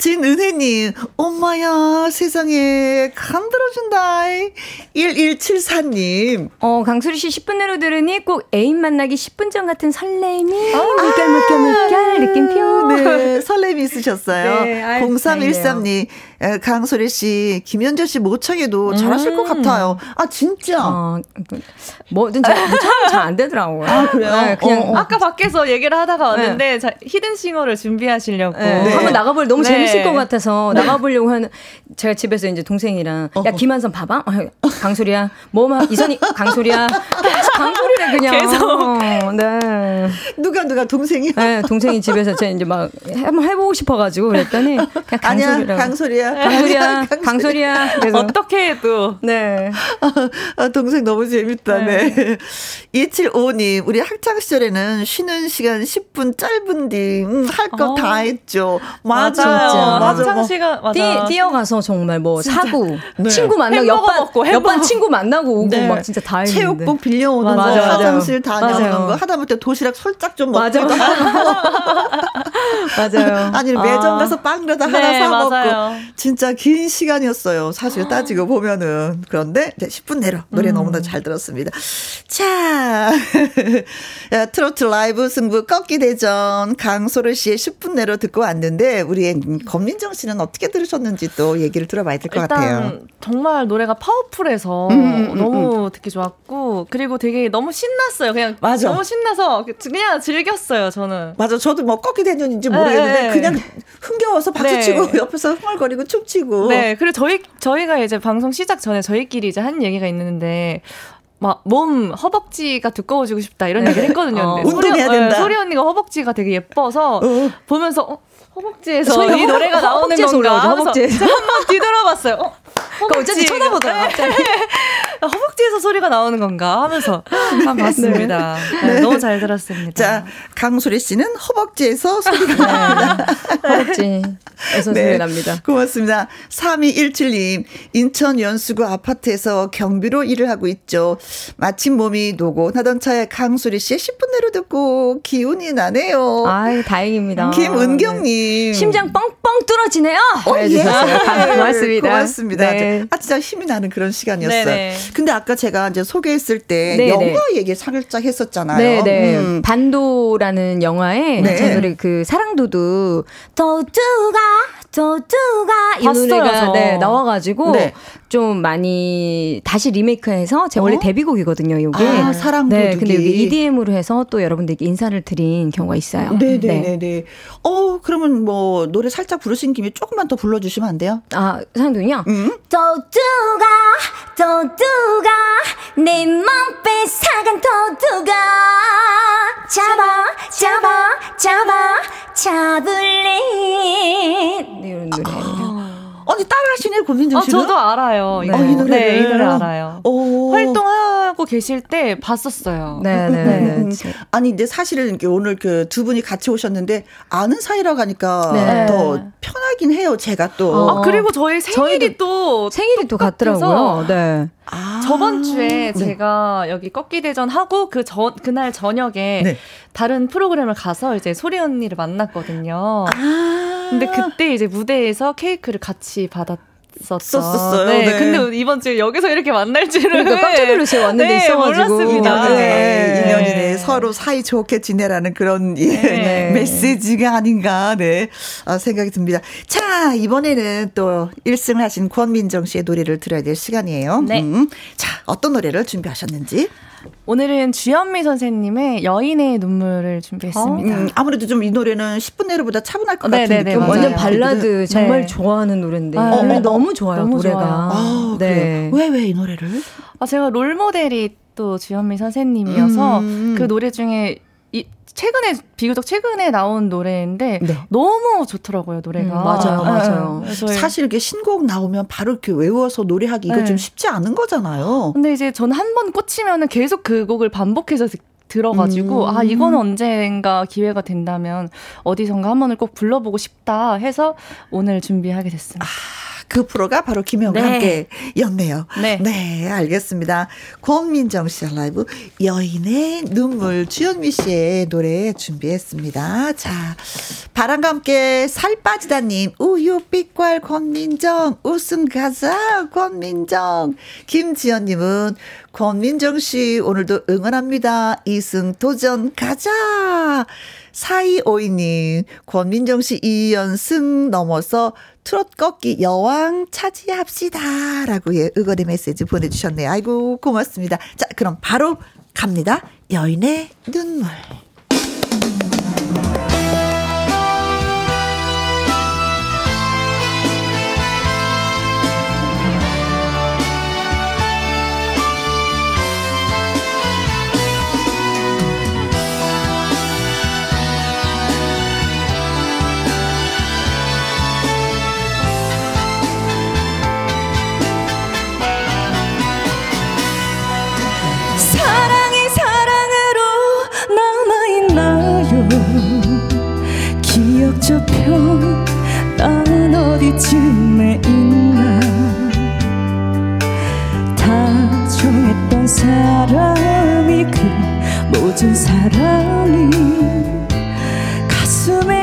진은혜님, 엄마야, 세상에, 간들어준다. 1174님, 어, 강수리 씨 10분 내로 들으니 꼭 애인 만나기 10분 전 같은 설렘이 물결 물결 물결 느낌표. 네, 설렘이 있으셨어요. [laughs] 네, 아유, 0313님, 에, 강소리 씨, 김현철 씨 모창에도 잘하실 것 같아요. 아, 진짜? 어, 그, 뭐든 잘, 잘안 되더라고요. 아, 그래요? 네, 그냥 어, 어. 아까 밖에서 얘기를 하다가 왔는데 자, 히든싱어를 준비하시려고. 네. 네. 한번 나가볼 너무 네. 재밌을 것 같아서 나가보려고 하는 제가 집에서 이제 동생이랑 어. 야 김한선 봐봐 어, 강소리야 뭐만 이선이 강소리야 강소리래 그냥 계속. 네. 누가, 누가, 동생이요? 네 동생이 집에서 제가 이제 막 한번 해보고 싶어가지고 그랬더니 그냥 아니야, 강소리라 강소리야. 강소리야 [laughs] 아니야, 강소리야 그래서 어떻게 해도 네 아, 동생 너무 재밌다, 네. 2755님, 우리 학창시절에는 쉬는 시간 10분 짧은데, 음, 할거다 어. 했죠. 맞아. 맞아요. 진짜. 맞아. 학창 뭐. 시간 맞아. 뛰, 뛰어가서 정말 뭐 사고 네. 친구 만나고 햄버거 옆반 먹고, 햄버거. 옆반 친구 만나고 오고 네. 막 진짜 다 했는데 체육복 빌려오는 맞아, 거, 맞아요. 화장실 다녀오는 맞아요. 거, 하다못해 도시락 솔짝 좀 먹고. 맞아 [laughs] 맞아요 아니, 매점 가서 빵이라도 하나 네, 사먹고. 진짜 긴 시간이었어요. 사실 따지고 보면은. 그런데 이제 10분 내로 노래 너무나 잘 들었습니다. 자, [laughs] 야, 트로트 라이브 승부 꺾기 대전 강소를 씨의 10분 내로 듣고 왔는데 우리 검민정 씨는 어떻게 들으셨는지 또 얘기를 들어봐야 될 것 같아요. 정말 노래가 파워풀해서 음, 음, 음, 너무 듣기 좋았고 그리고 되게 너무 신났어요. 그냥 맞아. 너무 신나서 그냥 즐겼어요. 저는. 맞아. 저도 뭐 꺾기 대전인지 모르겠는데 네. 그냥 흥겨워서 박수치고 네. [laughs] 옆에서 흥얼거리고 춤추고. 네, 그리고 저희 저희가 이제 방송 시작 전에 저희끼리 이제 한 얘기가 있는데. 막몸 허벅지가 두꺼워지고 싶다 이런 얘기를 했거든요. 어. 근데 운동해야 소리, 된다. 네, 소리 언니가 허벅지가 되게 예뻐서 어. 보면서 어, 허벅지에서 소리가 이 노래가 허- 나오는 허벅지에서 건가 허벅지에서. 한번 뒤돌아봤어요. 어, 어쩐지 쳐다보더라 갑자기 [laughs] 허벅지에서 소리가 나오는 건가 하면서 한번 봤습니다. 네, 너무 잘 들었습니다. 자, 강수리 씨는 허벅지에서 소리가 납니다. [laughs] 허벅지에서 소리 납니다 고맙습니다. 3217님, 인천 연수구 아파트에서 경비로 일을 하고 있죠. 마침 몸이 노곤하던 차에 강수리 씨의 10분 내로 듣고 기운이 나네요. 아이 다행입니다 김은경님. 네. 심장 뻥뻥 뚫어지네요 어, 예. 해주셨어요 감- 고맙습니다 고맙습니다. 네. 아, 진짜 힘이 나는 그런 시간이었어요. 네네. 근데 아까 제가 이제 소개했을 때 네네. 영화 얘기 살짝 했었잖아요. 네네 음. 반도라는 영화에 네. 제 노래 그 사랑도두 도두가 도두가 이 노래가 저. 네, 나와가지고 네. 좀 많이 다시 리메이크해서 제 원래 어? 데뷔곡이거든요. 이게 아, 사랑 도둑이. 네, 근데 여기 EDM으로 해서 또 여러분들께 인사를 드린 경우가 있어요. 네네네네. 어, 그러면 뭐, 노래 살짝 부르신 김에 조금만 더 불러주시면 안 돼요? 아 사랑도는요. 음? 도두가 도두가 내맘 뺏어간 도두가 잡아 잡아 잡아 잡을래 네, 이런 노래. 아 니, 따라 하시네, 고민정 어, 씨는? 저도 알아요. 네. 어, 이 노래를. 네, 이 노래 알아요. 오. 활동하고 계실 때 봤었어요. 네네네. 음, 아니, 근데 사실은 오늘 그 두 분이 같이 오셨는데 아는 사이라고 하니까 네. 더 편하긴 해요, 제가 또. 어. 아, 그리고 저희 생일이 또 생일이 또 같더라고요. 네. 아. 저번 주에 네. 제가 여기 꺾기 대전 하고 그전 그날 저녁에 네. 다른 프로그램을 가서 이제 소리 언니를 만났거든요. 아. 근데 그때 이제 무대에서 케이크를 같이 받았었어요. 썼었어요. 네. 네. 근데 이번 주에 여기서 이렇게 만날 줄은 그러니까 깜짝 놀랐어요. 왔는데 네, 있어가지고. 몰랐습니다. 인연이네. 네. 인연이네. 서로 사이 좋게 지내라는 그런 예, 네. 메시지가 아닌가, 네. 아, 생각이 듭니다. 자, 이번에는 또 1승을 하신 권민정 씨의 노래를 들어야 될 시간이에요. 네. 음. 자, 어떤 노래를 준비하셨는지. 오늘은 주현미 선생님의 여인의 눈물을 준비했습니다. 음, 아무래도 좀 이 노래는 10분 내로보다 차분할 것 같은 네네네, 느낌. 완전. 발라드 정말 네. 좋아하는 노래인데 아, 노래 어, 너무 좋아요 너무 노래가. 좋아요. 아, 네. 그래요? 왜, 왜 이 노래를? 아, 제가 롤 모델이 또 주현미 선생님이어서 음. 그 노래 중에 이 최근에 비교적 최근에 나온 노래인데 네. 너무 좋더라고요 노래가. 음, 맞아요, 네. 맞아요. 그래서 사실 이렇게 신곡 나오면 바로 이렇게 외워서 노래하기 이거 네. 좀 쉽지 않은 거잖아요. 근데 이제 저는 한번 꽂히면은 계속 그 곡을 반복해서 듣, 들어가지고 음. 아 이거는 언젠가 기회가 된다면 어디선가 한 번을 꼭 불러보고 싶다 해서 오늘 준비하게 됐습니다. 그 프로가 바로 김혜영과 네. 함께 였네요. 네. 알겠습니다. 권민정 씨의 라이브 여인의 눈물 주현미 씨의 노래 준비했습니다. 자, 바람과 함께 살 빠지다님 우유 빛깔 권민정 우승 가자 권민정 김지연님은 권민정 씨 오늘도 응원합니다. 이승 도전 가자. 4252님, 권민정 씨 2연승 넘어서 트롯 꺾기 여왕 차지합시다. 라고 예, 응원의 메시지 보내주셨네요. 아이고, 고맙습니다. 자, 그럼 바로 갑니다. 여인의 눈물. 저편 난 어디쯤에 있나? 다정했던 사람이 그 모든 사랑이 가슴에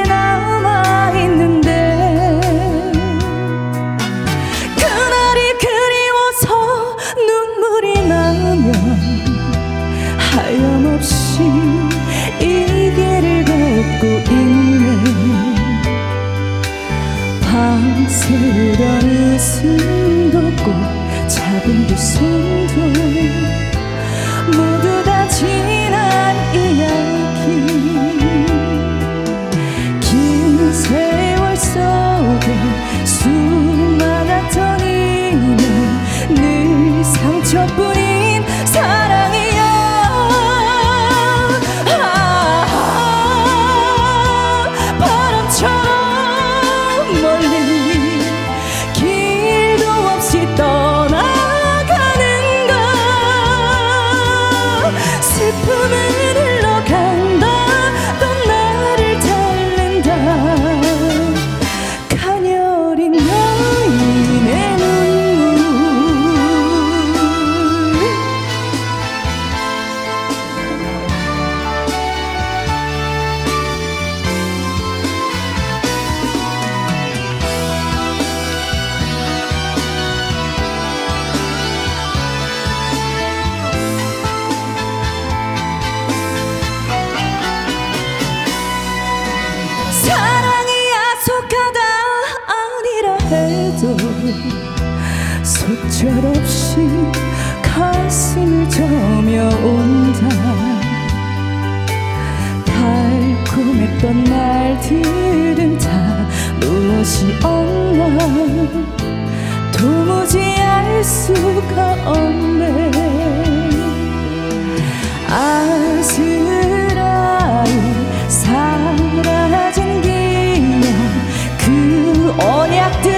속절없이 가슴을 저며온다. 달콤했던 날들은 다 무엇이 없나? 도무지 알 수가 없네. 아스라이 사라진 기억 그 언약들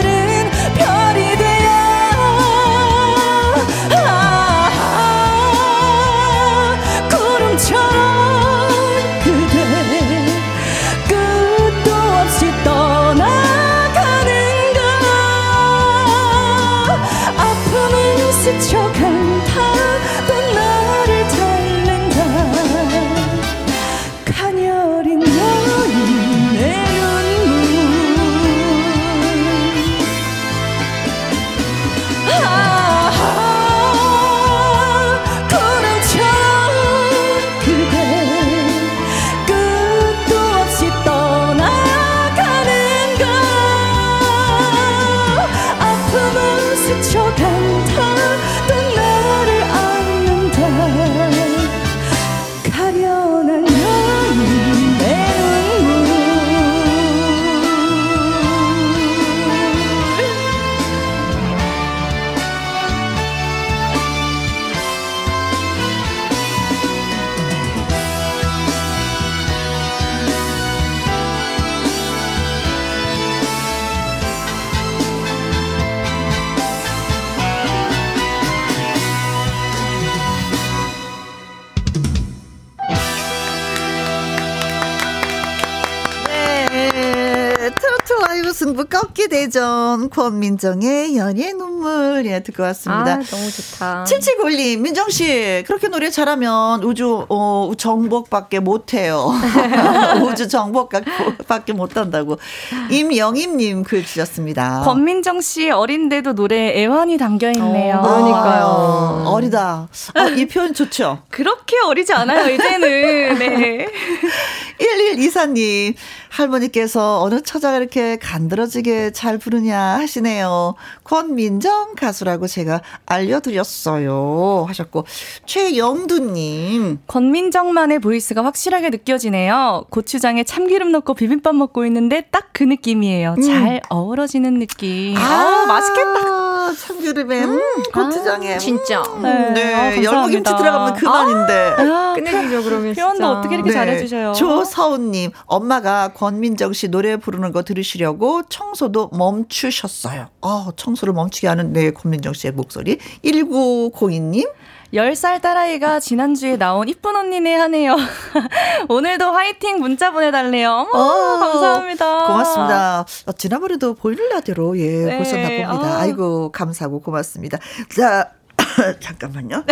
승부 꺾기 대전 권민정의 연예 눈물 예 듣고 왔습니다. 아, 너무 좋다. 7791님, 민정 씨, 그렇게 노래 잘하면 우주, 어, 정복밖에 못 해요. [laughs] 우주 정복밖에 못 한다고. 임영임 님 글 주셨습니다. 권민정 씨 어린데도 노래 애환이 담겨 있네요. 어, 그러니까요. 아, 어리다. 어, 이 표현 좋죠? 그렇게 어리지 않아요, 이제는. 네. [laughs] 1124님, 할머니께서 어느 처자가 이렇게 간드러지게 잘 부르냐 하시네요. 권민정 가수라고 제가 알려드렸어요. 하셨고, 최영두님, 권민정만의 보이스가 확실하게 느껴지네요. 고추장에 참기름 넣고 비빔밥 먹고 있는데 딱 그 느낌이에요. 잘 어우러지는 느낌. 아, 맛있겠다. 참기름에, 음, 고추장에. 아, 진짜. 음, 네. 네. 아. 열무김치 들어가면 그만인데. 아, 끝내주죠, 그러면 표현도. 어떻게 이렇게 잘해주셔요? 조서훈님, 엄마가 권민정 씨 노래 부르는 거 들으시려고 청소도 멈추셨어요. 어, 청소를 멈추게 하는 네, 권민정 씨의 목소리. 1902님, 10살 딸아이가 지난주에 나온 이쁜 언니네 하네요. [laughs] 오늘도 화이팅 문자 보내달래요. 어머, 어, 감사합니다. 고맙습니다. 어, 지난번에도 보이는 라디오로 예, 네. 보셨나 봅니다. 아. 아이고, 감사하고 고맙습니다. 자, [laughs] 잠깐만요.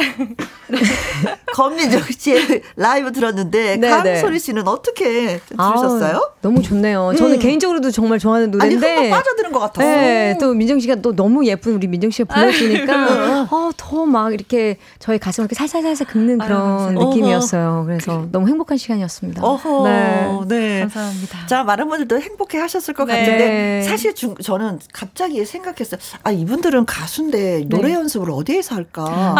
권민정 씨의 라이브 들었는데, 네, 강소리 씨는 어떻게 들으셨어요? 아우, 너무 좋네요. 저는 음. 개인적으로도 정말 좋아하는 아니, 노래인데. 흠뻑 빠져드는 것 같았어. 네, 또 민정 씨가 또 너무 예쁜 우리 민정 씨가 불러주니까 [laughs] 어, 더 막 이렇게 저희 가슴을 이렇게 살살살살 긁는 아유, 그런 감사합니다. 느낌이었어요. 그래서 너무 행복한 시간이었습니다. 어허, 네. 네. 감사합니다. 자, 많은 분들도 행복해 하셨을 것 네. 같은데, 사실 중, 저는 갑자기 생각했어요. 아, 이분들은 가수인데 노래 네. 연습을 어디에서 할까?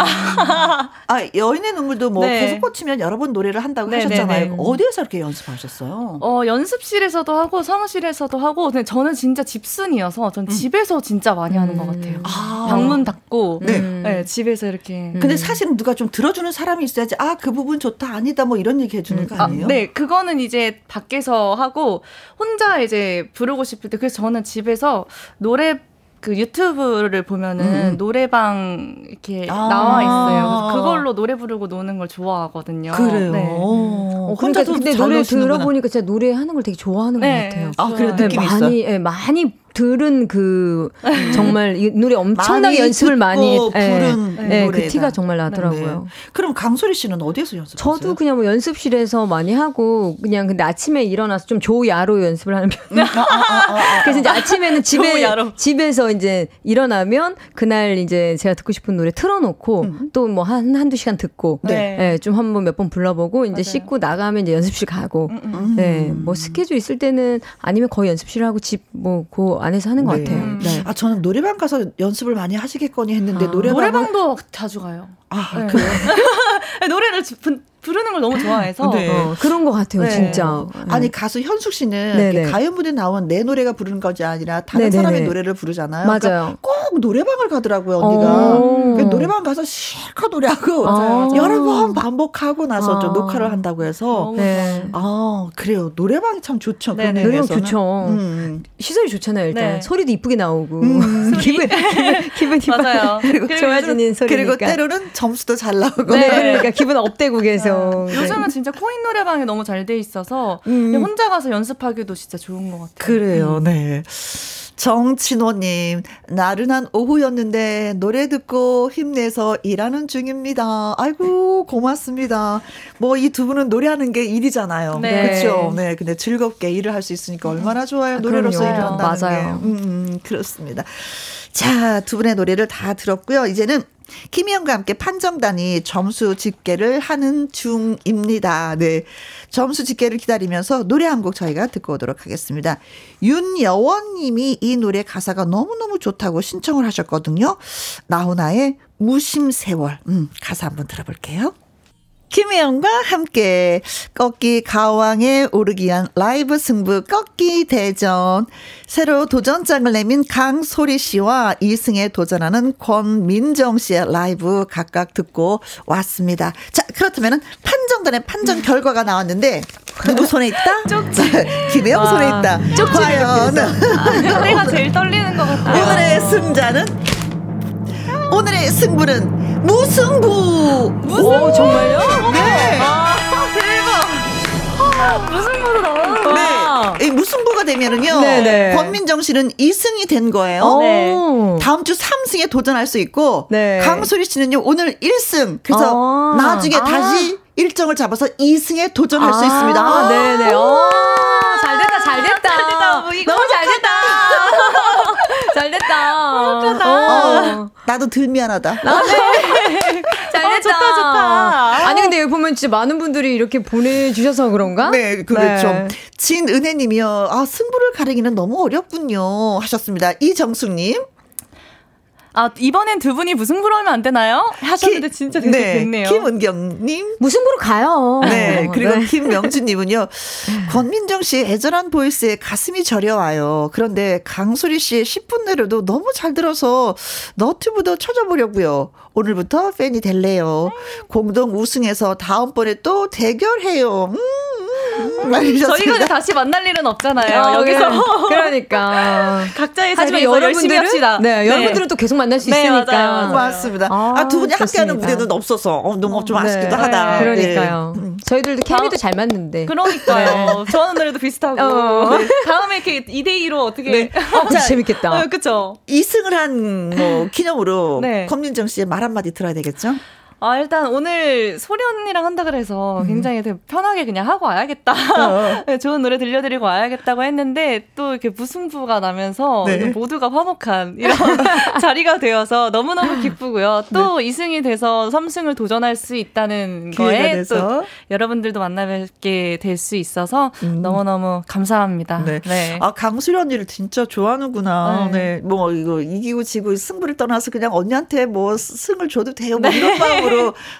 아, 여인의 눈물도 뭐 네. 계속 꽂히면 여러 번 노래를 한다고 네, 하셨잖아요. 네, 네. 어디에서 이렇게 연습하셨어요? 어, 연습실에서도 하고 사무실에서도 하고 근데 저는 진짜 집순이어서 전 집에서 진짜 많이 하는 것 같아요. 음. 아. 방문 닫고 네. 네. 집에서 이렇게 근데 사실은 누가 좀 들어주는 사람이 있어야지, 아, 그 부분 좋다, 아니다, 뭐 이런 얘기 해주는 거 아, 아니에요? 네, 그거는 이제 밖에서 하고 혼자 이제 부르고 싶을 때 그래서 저는 집에서 노래 그 유튜브를 보면은 음. 노래방 이렇게 아. 나와 있어요. 그래서 그걸로 노래 부르고 노는 걸 좋아하거든요. 그래요. 네. 어, 어, 그러니까 혼자도 근데 잘 노래. 들어보니까 진짜 노래하는 걸 되게 좋아하는 네. 것 같아요. 아, 그래, 네, 느낌이 있어요? 많이 예, 많이 들은 그 정말 이 노래 엄청나게 많이 연습을 많이 부른 예, 그 노래다. 티가 정말 나더라고요. 네. 그럼 강소리 씨는 어디에서 연습하세요? 저도 그냥 뭐 연습실에서 많이 하고 그냥 근데 아침에 일어나서 좀 조야로 연습을 하는 편. [laughs] 그래서 이제 아침에는 집에 조야로. 집에서 이제 일어나면 그날 이제 제가 듣고 싶은 노래 틀어놓고 또뭐 한 한두 시간 듣고 네. 예, 좀 한번 몇 번 불러보고 이제 맞아요. 씻고 나가면 이제 연습실 가고 음. 네, 뭐 스케줄 있을 때는 아니면 거의 연습실 하고 집뭐그 안에서 하는 것 네. 같아요. 네. 아, 저는 노래방 가서 연습을 많이 하시겠거니 했는데 아. 노래방 노래방도 자주 가요. 아, 네. 그래요? [laughs] 노래를 주- 부, 부르는 걸 너무 좋아해서 네. 어, 그런 것 같아요, 네. 진짜. 아니 가수 현숙 씨는 네네. 이렇게 가요 무대 나온 내 노래가 부르는 것이 아니라 다른 네네네. 사람의 노래를 부르잖아요. 맞아요. 그러니까 꼭 노래방을 가더라고요 언니가. 어. 그 노래방 가서 실컷 노래하고 맞아요. 여러 번 반복하고 나서 좀 아. 녹화를 한다고 해서 네. 아 그래요 노래방이 참 좋죠. 네네. 노래방. 좋죠. 음. 시설이 좋잖아요, 일단. 네. 소리도 이쁘게 나오고. 음. [laughs] 기분, [laughs] 기분, 기분이 맞아요. [laughs] 그리고 그리고 좋아지는 소리니까. 그리고 때로는 점수도 잘 나오고. 네, 그러니까 기분 업되고 계속. 네. 요즘은 진짜 코인 노래방이 너무 잘 돼 있어서 음. 혼자 가서 연습하기도 진짜 좋은 것 같아요. 그래요, 네. 정진호님, 나른한 오후였는데 노래 듣고 힘내서 일하는 중입니다. 아이고, 고맙습니다. 뭐 이 두 분은 노래하는 게 일이잖아요. 네. 그렇죠. 네, 근데 즐겁게 일을 할 수 있으니까 얼마나 좋아요. 아, 노래로서 그럼요. 일을 한다는 맞아요. 게. 음, 음, 그렇습니다. 자, 두 분의 노래를 다 들었고요. 이제는 김희영과 함께 판정단이 점수 집계를 하는 중입니다. 네. 점수 집계를 기다리면서 노래 한 곡 저희가 듣고 오도록 하겠습니다. 윤여원 님이 이 노래 가사가 너무너무 좋다고 신청을 하셨거든요. 나훈아의 무심세월. 음, 가사 한번 들어볼게요. 김혜영과 함께 꺾기 가왕에 오르기 위한 라이브 승부 꺾기 대전 새로 도전장을 내민 강소리 씨와 이승에 도전하는 권민정 씨의 라이브 각각 듣고 왔습니다. 자 그렇다면 판정단의 판정 결과가 나왔는데 누구 손에 있다? [laughs] 쪽지. 김혜영 손에 있다. 과연 내가 [laughs] 제일 떨리는 것 같아요. 오늘의 승자는 오늘의 승부는 무승부. 오, 정말요? 네. 아, 대박. 무슨 모로 나오는? 네. 이 무승부가 되면은요. 네네. 권민정 씨는 2승이 된 거예요. 어. 네. 다음 주 3승에 도전할 수 있고 네. 강소리 씨는요 오늘 1승 그래서 아. 나중에 아. 다시 일정을 잡아서 2승에 도전할 수 있습니다. 아, 네네. 오, 잘 됐다, 잘 됐다. 잘 됐다. 뭐 너무 잘 됐다. 잘 됐다. 어, 나도 덜 미안하다. 아, 네. [laughs] 잘 됐다. 좋다, 좋다. 아니, 근데 여기 보면 진짜 많은 분들이 이렇게 보내주셔서 그런가? 네, 그렇죠. 네. 진은혜님이요. 아, 승부를 가리기는 너무 어렵군요. 하셨습니다. 이정숙님. 아, 이번엔 두 분이 무승부로 하면 안 되나요? 하셨는데 진짜 되게 네, 됐네요. 김은경님. 무승부로 가요. 네, 그리고 네. 김명주님은요. [laughs] 권민정 씨 애절한 보이스에 가슴이 저려와요. 그런데 강소리 씨의 10분 내로도 너무 잘 들어서 너튜브도 찾아보려고요. 오늘부터 팬이 될래요. 공동 우승해서 다음번에 또 대결해요. 음, 음. 저희가 다시 만날 일은 없잖아요. 어, 여기서 그래, 그러니까. 각자의 하지만 여러분들은 합시다. 네, 여러분들은 또 계속 만날 수 네, 있으니까. 맞아요, 맞아요. 맞습니다. 아, 아, 두 분이 함께하는. 무대는 없어서 어, 너무 좀 네. 아쉽기도 하다. 그러니까요. 네. 저희들도 케미도 잘 맞는데. 그러니까요. 좋아하는 노래도 비슷하고. 어. 다음에 이렇게 2대 2로 어떻게. 네. [laughs] 어, 자, 재밌겠다. 어, 그쵸. 2승을 한 뭐, 기념으로 네. 권민정 씨의 말 한마디 들어야 되겠죠? 아, 일단 오늘 언니랑 한다 그래서 굉장히 되게 편하게 그냥 하고 와야겠다. 어. 네, [laughs] 좋은 노래 들려드리고 와야겠다고 했는데 또 이렇게 무승부가 나면서 네. 모두가 화목한 이런 [laughs] 자리가 되어서 너무너무 기쁘고요. 또이 2승이 돼서 3승을 도전할 수 있다는 거에 돼서. 또 여러분들도 만나 뵙게 될 수 있어서 너무너무 감사합니다. 네. 네. 아, 강수리 언니를 진짜 좋아하는구나. 네. 네. 뭐, 이거, 이기고 지고 승부를 떠나서 그냥 언니한테 뭐 승을 줘도 돼요. 뭐 이런 마음으로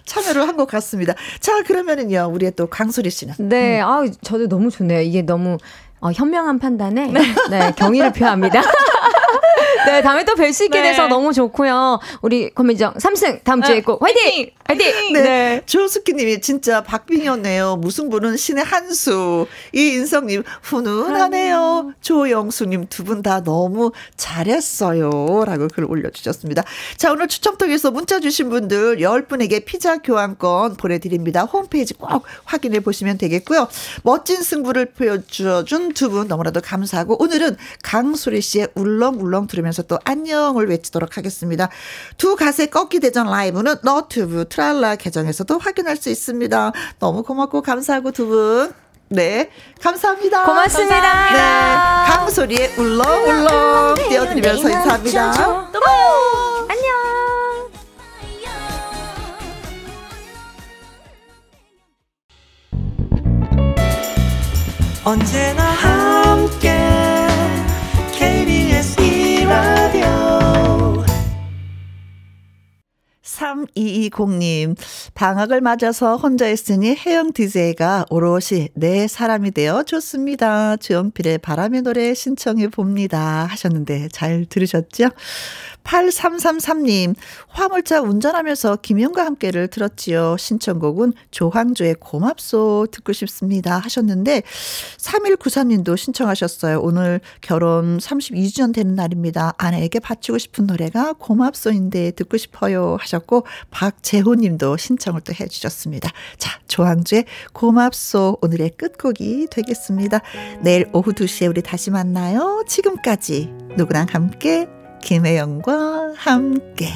참여를 한 것 같습니다. 자, 그러면은요, 우리의 또 강수리 씨는. 네, 아 저도 너무 좋네요. 이게 너무 어, 현명한 판단에 네, 경의를 표합니다. [laughs] 네, 다음에 또 뵐 수 있게 네. 돼서 너무 좋고요. 우리 권민정 3승 다음 주에 네, 있고 화이팅! 화이팅! 네. 조숙희님이 진짜 박빙이었네요. 무승부는 신의 한 수. 이인성 님, 훈훈하네요. 조영수 님 두 분 다 너무 잘했어요. 라고 글 올려주셨습니다. 자, 오늘 추첨 통해서 문자 주신 분들 10분에게 피자 교환권 보내드립니다. 홈페이지 꼭 확인해 보시면 되겠고요. 멋진 승부를 보여준 두 분 너무나도 감사하고 오늘은 강수리 씨의 울렁울렁 들으면 서 또 안녕을 외치도록 하겠습니다. 두 가세 꺾기 대전 라이브는 너튜브 트랄라 계정에서도 확인할 수 있습니다. 너무 고맙고 감사하고 두 분. 네, 감사합니다. 고맙습니다. 네, 강소리의 울렁울렁 띄워드리면서 인사합니다. 또 봐요. 안녕. 언제나 함께 3220님, 방학을 맞아서 혼자 있으니 혜영 DJ가 오롯이 내 사람이 되어 좋습니다. 주연필의 바람의 노래 신청해 봅니다. 하셨는데 잘 들으셨죠? 8333님, 화물차 운전하면서 김영과 함께를 들었지요. 신청곡은 조항조의 고맙소 듣고 싶습니다. 하셨는데, 3193님도 신청하셨어요. 오늘 결혼 32주년 되는 날입니다. 아내에게 바치고 싶은 노래가 고맙소인데 듣고 싶어요. 하셨고, 박재호 님도 신청을 또 해주셨습니다. 자, 조항조의 고맙소 오늘의 끝곡이 되겠습니다. 내일 오후 2시에 우리 다시 만나요. 지금까지 누구랑 함께 김혜영과 함께.